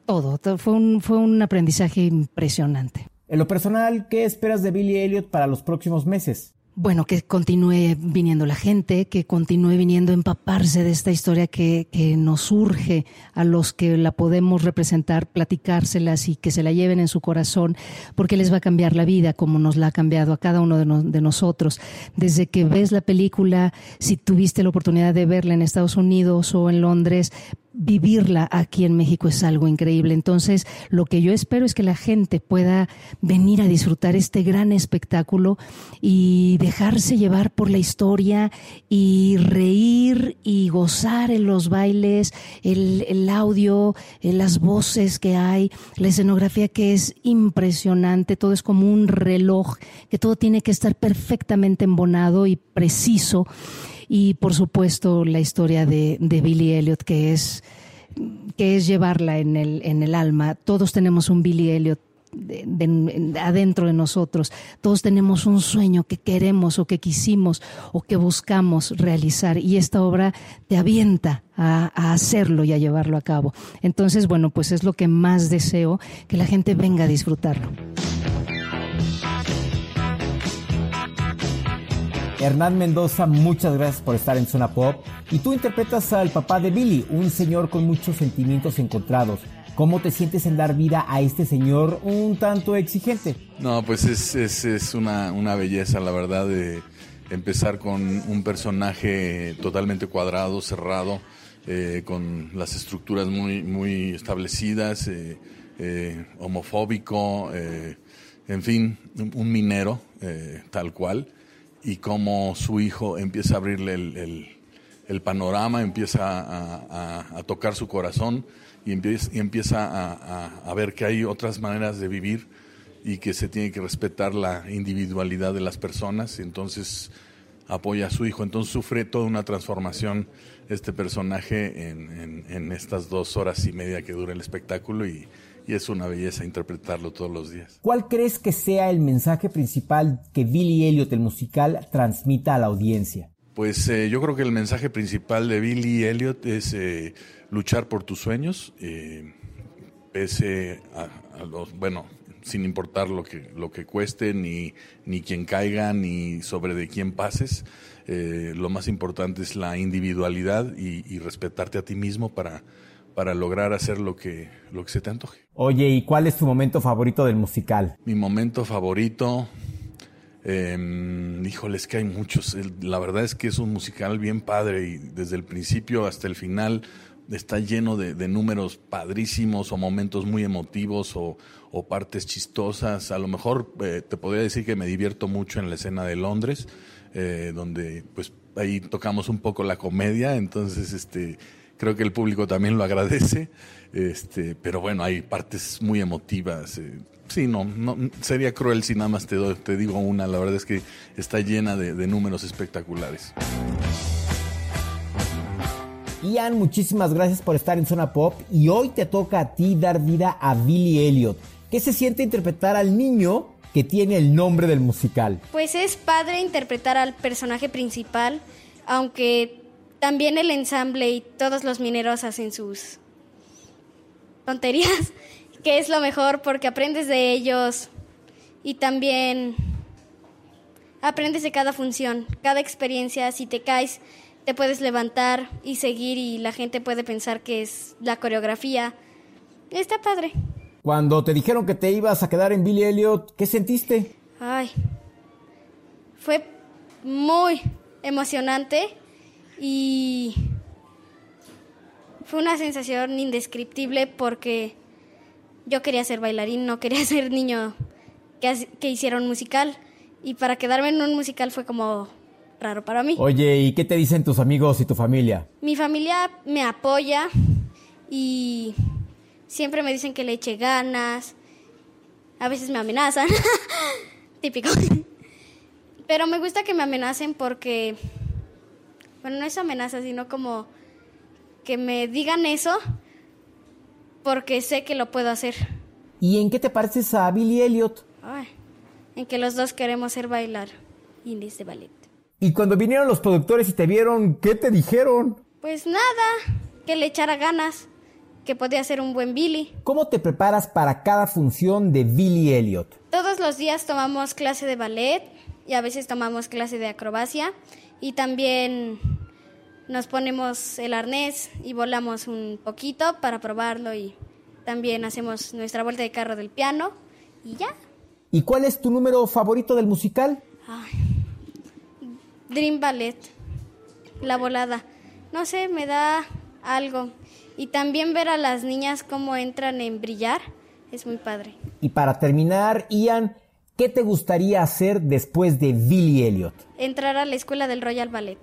todo. Fue un, fue un aprendizaje impresionante. En lo personal, ¿qué esperas de Billy Elliot para los próximos meses? Bueno, que continúe viniendo la gente, que continúe viniendo a empaparse de esta historia que, que, nos surge a los que la podemos representar, platicárselas y que se la lleven en su corazón, porque les va a cambiar la vida como nos la ha cambiado a cada uno de, de nosotros. Desde que ves la película, si tuviste la oportunidad de verla en Estados Unidos o en Londres, vivirla aquí en México es algo increíble. Entonces, lo que yo espero es que la gente pueda venir a disfrutar este gran espectáculo y dejarse llevar por la historia y reír y gozar en los bailes, el, audio, las voces que hay, la escenografía que es impresionante, todo es como un reloj, que todo tiene que estar perfectamente embonado y preciso y por supuesto la historia de, de Billy Elliot que es que es llevarla en el, en el alma. Todos tenemos un Billy Elliot adentro de nosotros. Todos tenemos un sueño que queremos o que quisimos o que buscamos realizar y esta obra te avienta a, a, hacerlo y a llevarlo a cabo. Entonces, bueno, pues es lo que más deseo, que la gente venga a disfrutarlo. Hernán Mendoza, muchas gracias por estar en Zona Pop. Y tú interpretas al papá de Billy, un señor con muchos sentimientos encontrados. ¿Cómo te sientes en dar vida a este señor un tanto exigente? No, pues es, es, es una, una, belleza, la verdad, de empezar con un personaje totalmente cuadrado, cerrado, eh, con las estructuras muy, muy establecidas, eh, eh, homofóbico, en fin, un minero, tal cual y cómo su hijo empieza a abrirle el, panorama, empieza a, tocar su corazón y empieza, y a, ver que hay otras maneras de vivir y que se tiene que respetar la individualidad de las personas. Entonces apoya a su hijo. Entonces sufre toda una transformación este personaje en, en estas dos horas y media que dura el espectáculo y, y es una belleza interpretarlo todos los días. ¿Cuál crees que sea el mensaje principal que Billy Elliot, el musical, transmita a la audiencia? Pues eh, yo creo que el mensaje principal de Billy Elliot es eh, luchar por tus sueños, eh, pese a, los, bueno, sin importar lo que, lo que cueste, ni, ni quien caiga, ni sobre de quién pases. lo más importante es la individualidad y respetarte a ti mismo para para lograr hacer lo que, lo que se te antoje. Oye, ¿y cuál es tu momento favorito del musical? Mi momento favorito, eh, híjoles que hay muchos. La verdad es que es un musical bien padre y desde el principio hasta el final está lleno de, números padrísimos o momentos muy emotivos o, partes chistosas. A lo mejor eh, te podría decir que me divierto mucho en la escena de Londres, eh, donde pues ahí tocamos un poco la comedia, entonces este creo que el público también lo agradece, este, pero bueno, hay partes muy emotivas. Eh, sí, no, no, sería cruel si nada más te, te digo una, la verdad es que está llena de, de números espectaculares. Ian, muchísimas gracias por estar en Zona Pop y hoy te toca a ti dar vida a Billy Elliot. ¿Qué se siente interpretar al niño que tiene el nombre del musical? Pues es padre interpretar al personaje principal, aunque también el ensamble y todos los mineros hacen sus tonterías, que es lo mejor porque aprendes de ellos y también aprendes de cada función, cada experiencia. Si te caes, te puedes levantar y seguir y la gente puede pensar que es la coreografía. Está padre. Cuando te dijeron que te ibas a quedar en Billy Elliot, ¿qué sentiste? Ay, fue muy emocionante y fue una sensación indescriptible porque yo quería ser bailarín, no quería ser niño que, que hiciera un musical. Y para quedarme en un musical fue como raro para mí. Oye, ¿y qué te dicen tus amigos y tu familia? Mi familia me apoya y siempre me dicen que le eche ganas. A veces me amenazan. Típico. Pero me gusta que me amenacen porque bueno, no es amenaza, sino como que me digan eso porque sé que lo puedo hacer. ¿Y en qué te pareces a Billy Elliot? Ay, en que los dos queremos ser bailar indies de ballet. Y cuando vinieron los productores y te vieron, ¿qué te dijeron? Pues nada, que le echara ganas, que podía ser un buen Billy. ¿Cómo te preparas para cada función de Billy Elliot? Todos los días tomamos clase de ballet y a veces tomamos clase de acrobacia y también nos ponemos el arnés y volamos un poquito para probarlo y también hacemos nuestra vuelta de carro del piano y ya. ¿Y cuál es tu número favorito del musical? Dream Ballet, la volada. No sé, me da algo. Y también ver a las niñas cómo entran en brillar es muy padre. Y para terminar, Ian, ¿qué te gustaría hacer después de Billy Elliot? Entrar a la escuela del Royal Ballet.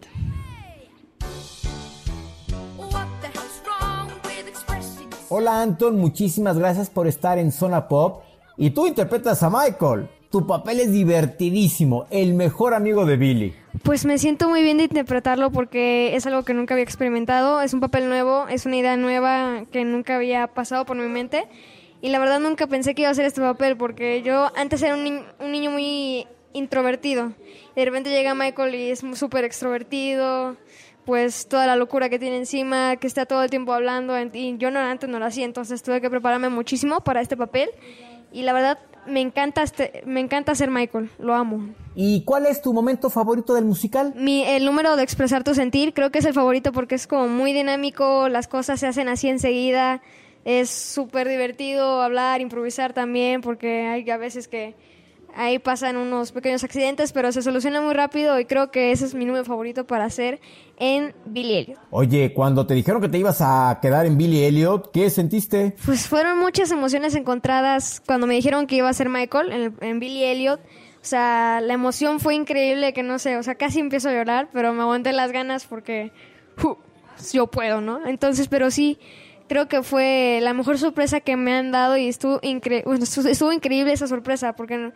Hola Anton, muchísimas gracias por estar en Zona Pop. Y tú interpretas a Michael. Tu papel es divertidísimo, el mejor amigo de Billy. Pues me siento muy bien de interpretarlo porque es algo que nunca había experimentado, es un papel nuevo, es una idea nueva que nunca había pasado por mi mente y la verdad nunca pensé que iba a hacer este papel porque yo antes era un, un niño muy introvertido y de repente llega Michael y es súper extrovertido, pues toda la locura que tiene encima, que está todo el tiempo hablando y yo no, antes no lo hacía, entonces tuve que prepararme muchísimo para este papel y la verdad me encanta este, me encanta ser Michael, lo amo. ¿Y cuál es tu momento favorito del musical? Mi, el número de expresar tu sentir, creo que es el favorito porque es como muy dinámico, las cosas se hacen así enseguida, es súper divertido hablar, improvisar también, porque hay a veces que ahí pasan unos pequeños accidentes, pero se soluciona muy rápido y creo que ese es mi número favorito para hacer en Billy Elliot. Oye, cuando te dijeron que te ibas a quedar en Billy Elliot, ¿qué sentiste? Pues fueron muchas emociones encontradas cuando me dijeron que iba a ser Michael en, en Billy Elliot. O sea, la emoción fue increíble, que no sé, o sea, casi empiezo a llorar, pero me aguanté las ganas porque uh, yo puedo, ¿no? Entonces, pero sí, creo que fue la mejor sorpresa que me han dado y estuvo, incre bueno, estuvo increíble esa sorpresa, porque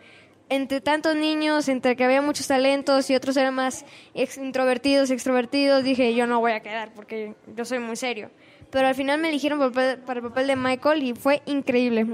entre tantos niños, entre que había muchos talentos y otros eran más introvertidos, extrovertidos, dije, yo no voy a quedar porque yo soy muy serio. Pero al final me eligieron para el papel de Michael y fue increíble.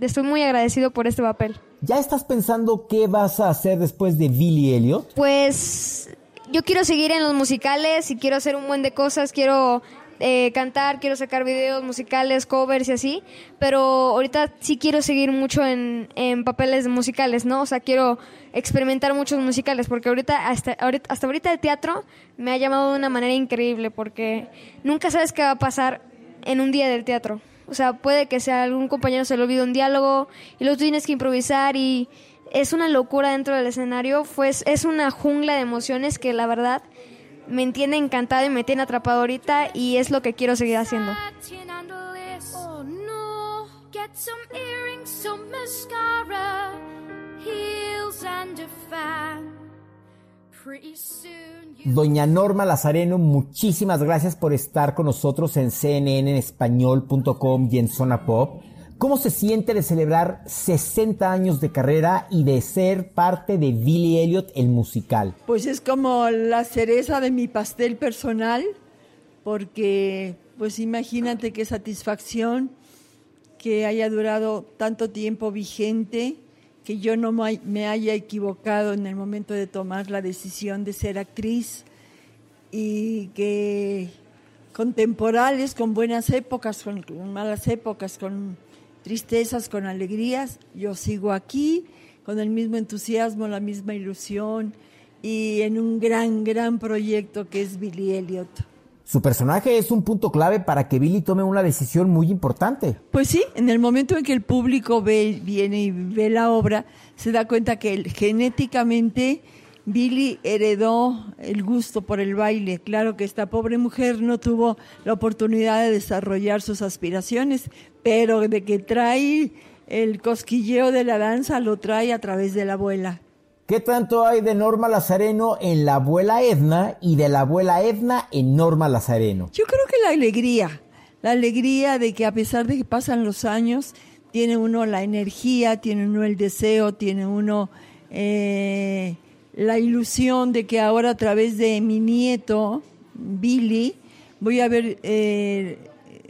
estoy muy agradecido por este papel. ¿Ya estás pensando qué vas a hacer después de Billy Elliot? Pues yo quiero seguir en los musicales y quiero hacer un buen de cosas, quiero eh, cantar, quiero sacar videos musicales, covers y así, pero ahorita sí quiero seguir mucho en, en papeles musicales, ¿no? O sea, quiero experimentar muchos musicales, porque ahorita hasta, ahorita, hasta ahorita el teatro me ha llamado de una manera increíble, porque nunca sabes qué va a pasar en un día del teatro. O sea, puede que sea algún compañero se le olvide un diálogo y luego tienes que improvisar y es una locura dentro del escenario. Pues es una jungla de emociones que la verdad me entiende encantada y me tiene atrapado ahorita y es lo que quiero seguir haciendo. Doña Norma Lazareno, muchísimas gracias por estar con nosotros en cnnespañol.com y en Zona Pop. ¿Cómo se siente de celebrar 60 años de carrera y de ser parte de Billy Elliot, el musical? Pues es como la cereza de mi pastel personal, porque pues imagínate qué satisfacción que haya durado tanto tiempo vigente, que yo no me haya equivocado en el momento de tomar la decisión de ser actriz y que contemporales, con buenas épocas, con malas épocas, con tristezas con alegrías, yo sigo aquí con el mismo entusiasmo, la misma ilusión y en un gran, gran proyecto que es Billy Elliot. Su personaje es un punto clave para que Billy tome una decisión muy importante. Pues sí, en el momento en que el público ve, viene y ve la obra, se da cuenta que genéticamente Billy heredó el gusto por el baile. Claro que esta pobre mujer no tuvo la oportunidad de desarrollar sus aspiraciones, pero de que trae el cosquilleo de la danza lo trae a través de la abuela. ¿Qué tanto hay de Norma Lazareno en la abuela Edna y de la abuela Edna en Norma Lazareno? Yo creo que la alegría, la alegría de que a pesar de que pasan los años, tiene uno la energía, tiene uno el deseo, tiene uno... Eh, la ilusión de que ahora a través de mi nieto, Billy, voy a haber eh,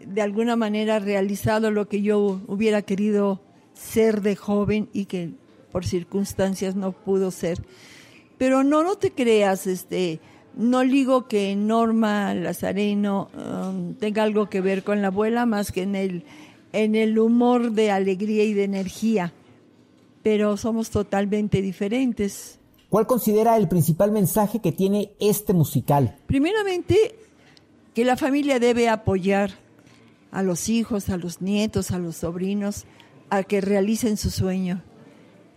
de alguna manera realizado lo que yo hubiera querido ser de joven y que por circunstancias no pudo ser. Pero no, no te creas, este, no digo que Norma Lazareno um, tenga algo que ver con la abuela, más que en el, en el humor de alegría y de energía. Pero somos totalmente diferentes. ¿Cuál considera el principal mensaje que tiene este musical? Primeramente, que la familia debe apoyar a los hijos, a los nietos, a los sobrinos, a que realicen su sueño.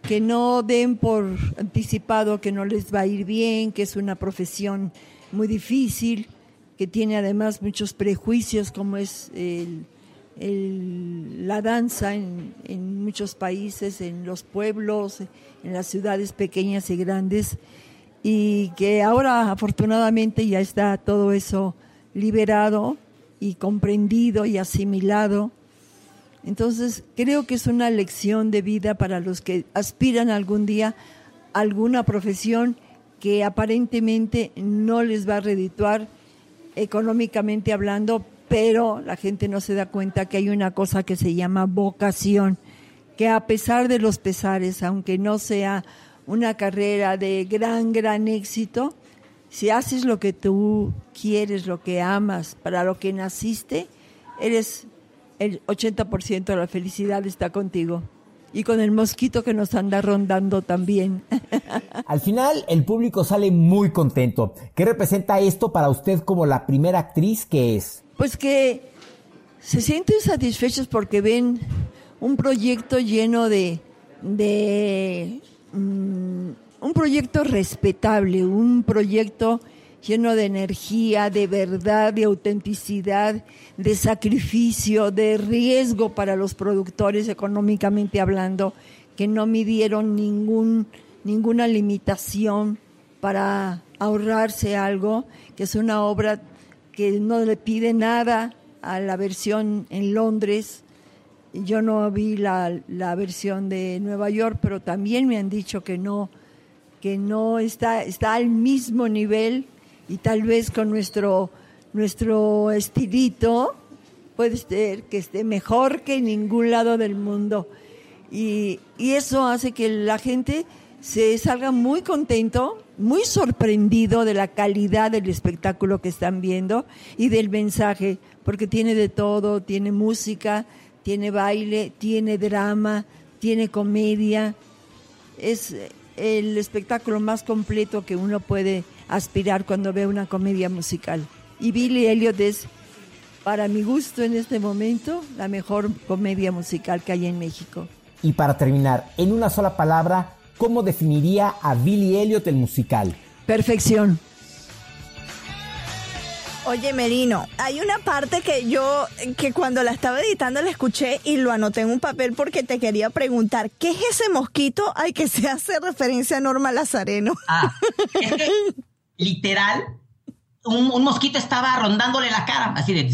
Que no den por anticipado que no les va a ir bien, que es una profesión muy difícil, que tiene además muchos prejuicios como es el, la danza en, en muchos países, en los pueblos, en las ciudades pequeñas y grandes, y que ahora afortunadamente ya está todo eso liberado y comprendido y asimilado. Entonces creo que es una lección de vida para los que aspiran algún día a alguna profesión que aparentemente no les va a redituar económicamente hablando, pero la gente no se da cuenta que hay una cosa que se llama vocación, que a pesar de los pesares, aunque no sea una carrera de gran, gran éxito, si haces lo que tú quieres, lo que amas, para lo que naciste, eres el 80% de la felicidad está contigo. Y con el mosquito que nos anda rondando también. Al final, el público sale muy contento. ¿Qué representa esto para usted como la primera actriz que es? Pues que se sienten satisfechos porque ven un proyecto lleno de, de mm, un proyecto respetable, un proyecto lleno de energía, de verdad, de autenticidad, de sacrificio, de riesgo para los productores económicamente hablando, que no midieron ningún, ninguna limitación para ahorrarse algo, que es una obra que no le pide nada a la versión en Londres. Yo no vi la, la versión de Nueva York, pero también me han dicho que no, que no está, está al mismo nivel y tal vez con nuestro, nuestro estilito puede ser que esté mejor que en ningún lado del mundo. Y, y eso hace que la gente se salga muy contento, muy sorprendido de la calidad del espectáculo que están viendo y del mensaje, porque tiene de todo, tiene música, tiene baile, tiene drama, tiene comedia. Es el espectáculo más completo que uno puede aspirar cuando ve una comedia musical. Y Billy Elliot es, para mi gusto en este momento, la mejor comedia musical que hay en México. Y para terminar, en una sola palabra, ¿cómo definiría a Billy Elliot el musical? Perfección. Oye, Merino, hay una parte que yo, que cuando la estaba editando la escuché y lo anoté en un papel porque te quería preguntar, ¿qué es ese mosquito al que se hace referencia a Norma Lazareno? Ah, es que literal, un, un mosquito estaba rondándole la cara, así de...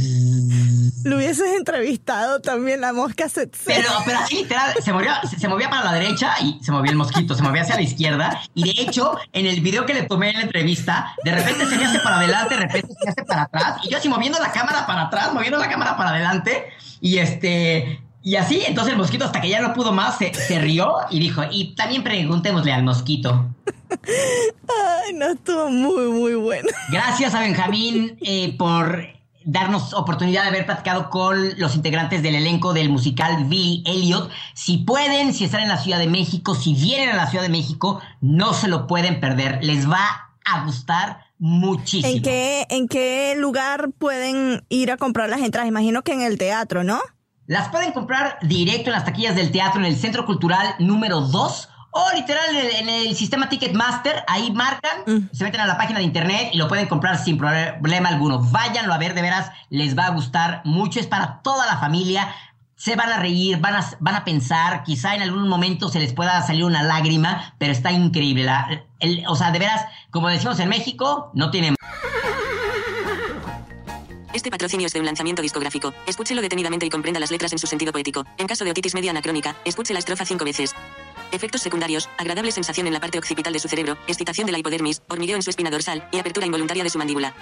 Lo hubieses entrevistado también, la mosca se... Pero, pero así literal, se movía, se, se movía para la derecha y se movía el mosquito, se movía hacia la izquierda. Y de hecho, en el video que le tomé en la entrevista, de repente se me hace para adelante, de repente se me hace para atrás. Y yo así moviendo la cámara para atrás, moviendo la cámara para adelante. Y este. Y así, entonces el mosquito, hasta que ya no pudo más, se, se rió y dijo: Y también preguntémosle al mosquito. Ay, no, estuvo muy, muy bueno. Gracias a Benjamín eh, por darnos oportunidad de haber platicado con los integrantes del elenco del musical Billy Elliot. Si pueden, si están en la Ciudad de México, si vienen a la Ciudad de México, no se lo pueden perder. Les va a gustar muchísimo. ¿En qué, ¿En qué lugar pueden ir a comprar las entradas? Imagino que en el teatro, ¿no? Las pueden comprar directo en las taquillas del teatro en el Centro Cultural número 2 o literal en el, en el sistema Ticketmaster. Ahí marcan, se meten a la página de internet y lo pueden comprar sin problema alguno. Váyanlo a ver, de veras, les va a gustar mucho. Es para toda la familia. Se van a reír, van a, van a pensar, quizá en algún momento se les pueda salir una lágrima, pero está increíble. La- el- o sea, de veras, como decimos en México, no tiene Este patrocinio es de un lanzamiento discográfico. Escúchelo detenidamente y comprenda las letras en su sentido poético. En caso de otitis media anacrónica, escuche la estrofa cinco veces. Efectos secundarios, agradable sensación en la parte occipital de su cerebro, excitación de la hipodermis, hormigueo en su espina dorsal y apertura involuntaria de su mandíbula.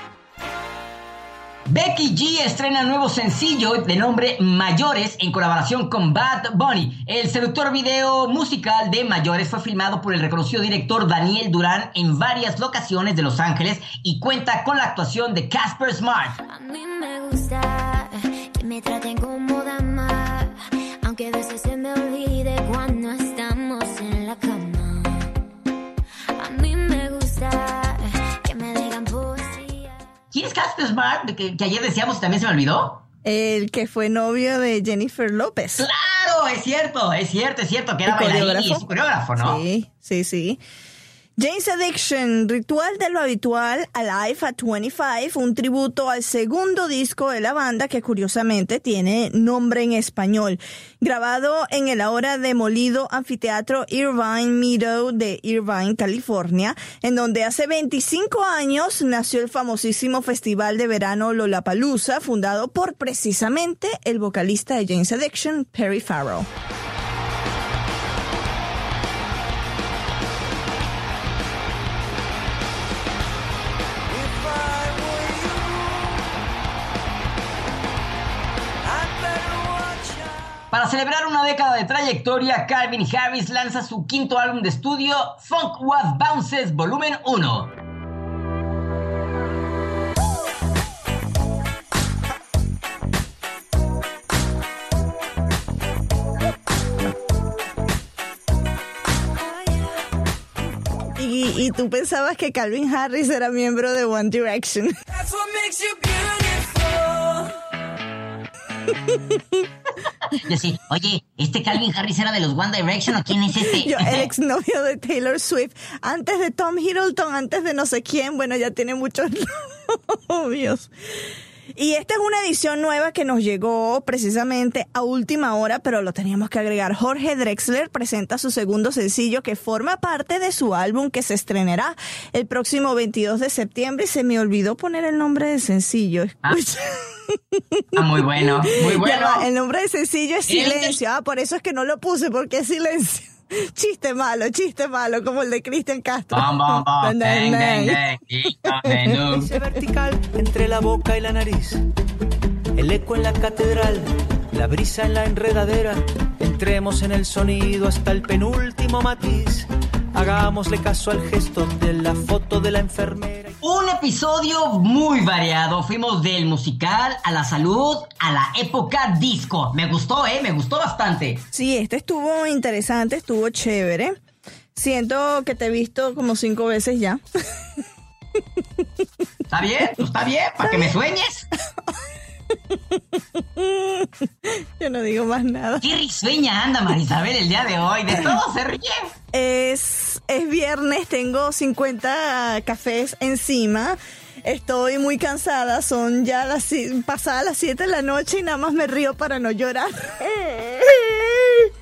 Becky G estrena nuevo sencillo de nombre Mayores en colaboración con Bad Bunny. El seductor video musical de Mayores fue filmado por el reconocido director Daniel Durán en varias locaciones de Los Ángeles y cuenta con la actuación de Casper Smart. A mí me gusta que me traten como dama, aunque a veces se me olvide cuando estamos es Casper Smart? Que, que ayer decíamos y también se me olvidó. El que fue novio de Jennifer López. Claro, es cierto, es cierto, es cierto, que era ¿El bailarín y es coreógrafo, ¿no? Sí, sí, sí. James Addiction, Ritual de lo Habitual, Alive at 25, un tributo al segundo disco de la banda que curiosamente tiene nombre en español. Grabado en el ahora demolido anfiteatro Irvine Meadow de Irvine, California, en donde hace 25 años nació el famosísimo festival de verano Lollapalooza, fundado por precisamente el vocalista de James Addiction, Perry Farrell. Para celebrar una década de trayectoria, Calvin Harris lanza su quinto álbum de estudio, Funk What Bounces Volumen 1. Y, y tú pensabas que Calvin Harris era miembro de One Direction. Yo sí, oye, ¿este Calvin Harris era de los One Direction o quién es este? Yo, el exnovio de Taylor Swift, antes de Tom Hiddleston, antes de no sé quién, bueno, ya tiene muchos novios. Y esta es una edición nueva que nos llegó precisamente a última hora, pero lo teníamos que agregar. Jorge Drexler presenta su segundo sencillo que forma parte de su álbum que se estrenará el próximo 22 de septiembre. Se me olvidó poner el nombre del sencillo. Ah, ah muy bueno, muy bueno. El nombre del sencillo es Silencio. Ah, por eso es que no lo puse, porque es Silencio. Chiste malo, chiste malo, como el de Cristian Castro. Bom, bom, bom, bang, Ese vertical entre la boca y la nariz. El eco en la catedral, la brisa en la enredadera. Entremos en el sonido hasta el penúltimo matiz. Hagámosle caso al gesto de la foto de la enfermera. Un episodio muy variado. Fuimos del musical a la salud a la época disco. Me gustó, ¿eh? Me gustó bastante. Sí, este estuvo interesante, estuvo chévere. Siento que te he visto como cinco veces ya. ¿Está bien? ¿Está bien? ¿Para que me sueñes? Yo no digo más nada. Qué risueña anda Marisabel el día de hoy. De todo se ríe. Es, es viernes, tengo 50 cafés encima. Estoy muy cansada, son ya las pasadas las 7 de la noche y nada más me río para no llorar.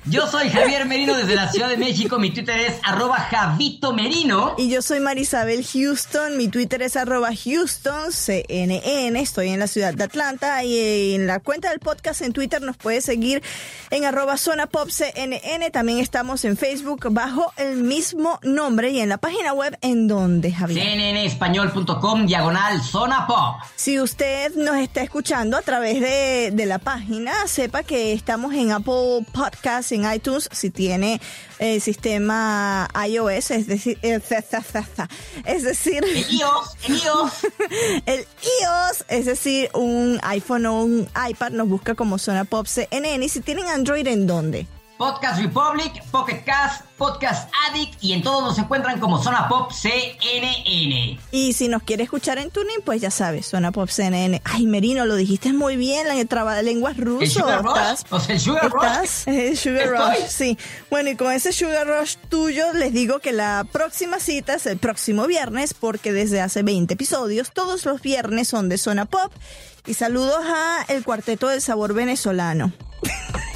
Yo soy Javier Merino desde la Ciudad de México. Mi Twitter es arroba Javito Merino. Y yo soy Marisabel Houston. Mi Twitter es arroba Houston CNN. Estoy en la ciudad de Atlanta. Y en la cuenta del podcast en Twitter nos puede seguir en arroba Zona Pop CNN. También estamos en Facebook bajo el mismo nombre y en la página web en donde Javier. CNNespañol.com diagonal Zona Pop. Si usted nos está escuchando a través de, de la página, sepa que estamos en Apple Podcasts en iTunes si tiene el sistema iOS, es decir, es decir, el iOS, el iOS, el iOS, es decir, un iPhone o un iPad nos busca como Zona Pop CNN y si tienen Android, ¿en dónde? Podcast Republic, Pocket Cast, Podcast Addict y en todos nos encuentran como Zona Pop CNN. Y si nos quiere escuchar en tuning, pues ya sabes, Zona Pop CNN. Ay, Merino, lo dijiste muy bien, la traba de lenguas ruso. ¿El Sugar Rush? O sea, el Sugar. Rush. El Sugar. Rush, sí. Bueno, y con ese Sugar Rush tuyo, les digo que la próxima cita es el próximo viernes, porque desde hace 20 episodios, todos los viernes son de Zona Pop. Y saludos a el Cuarteto del Sabor Venezolano.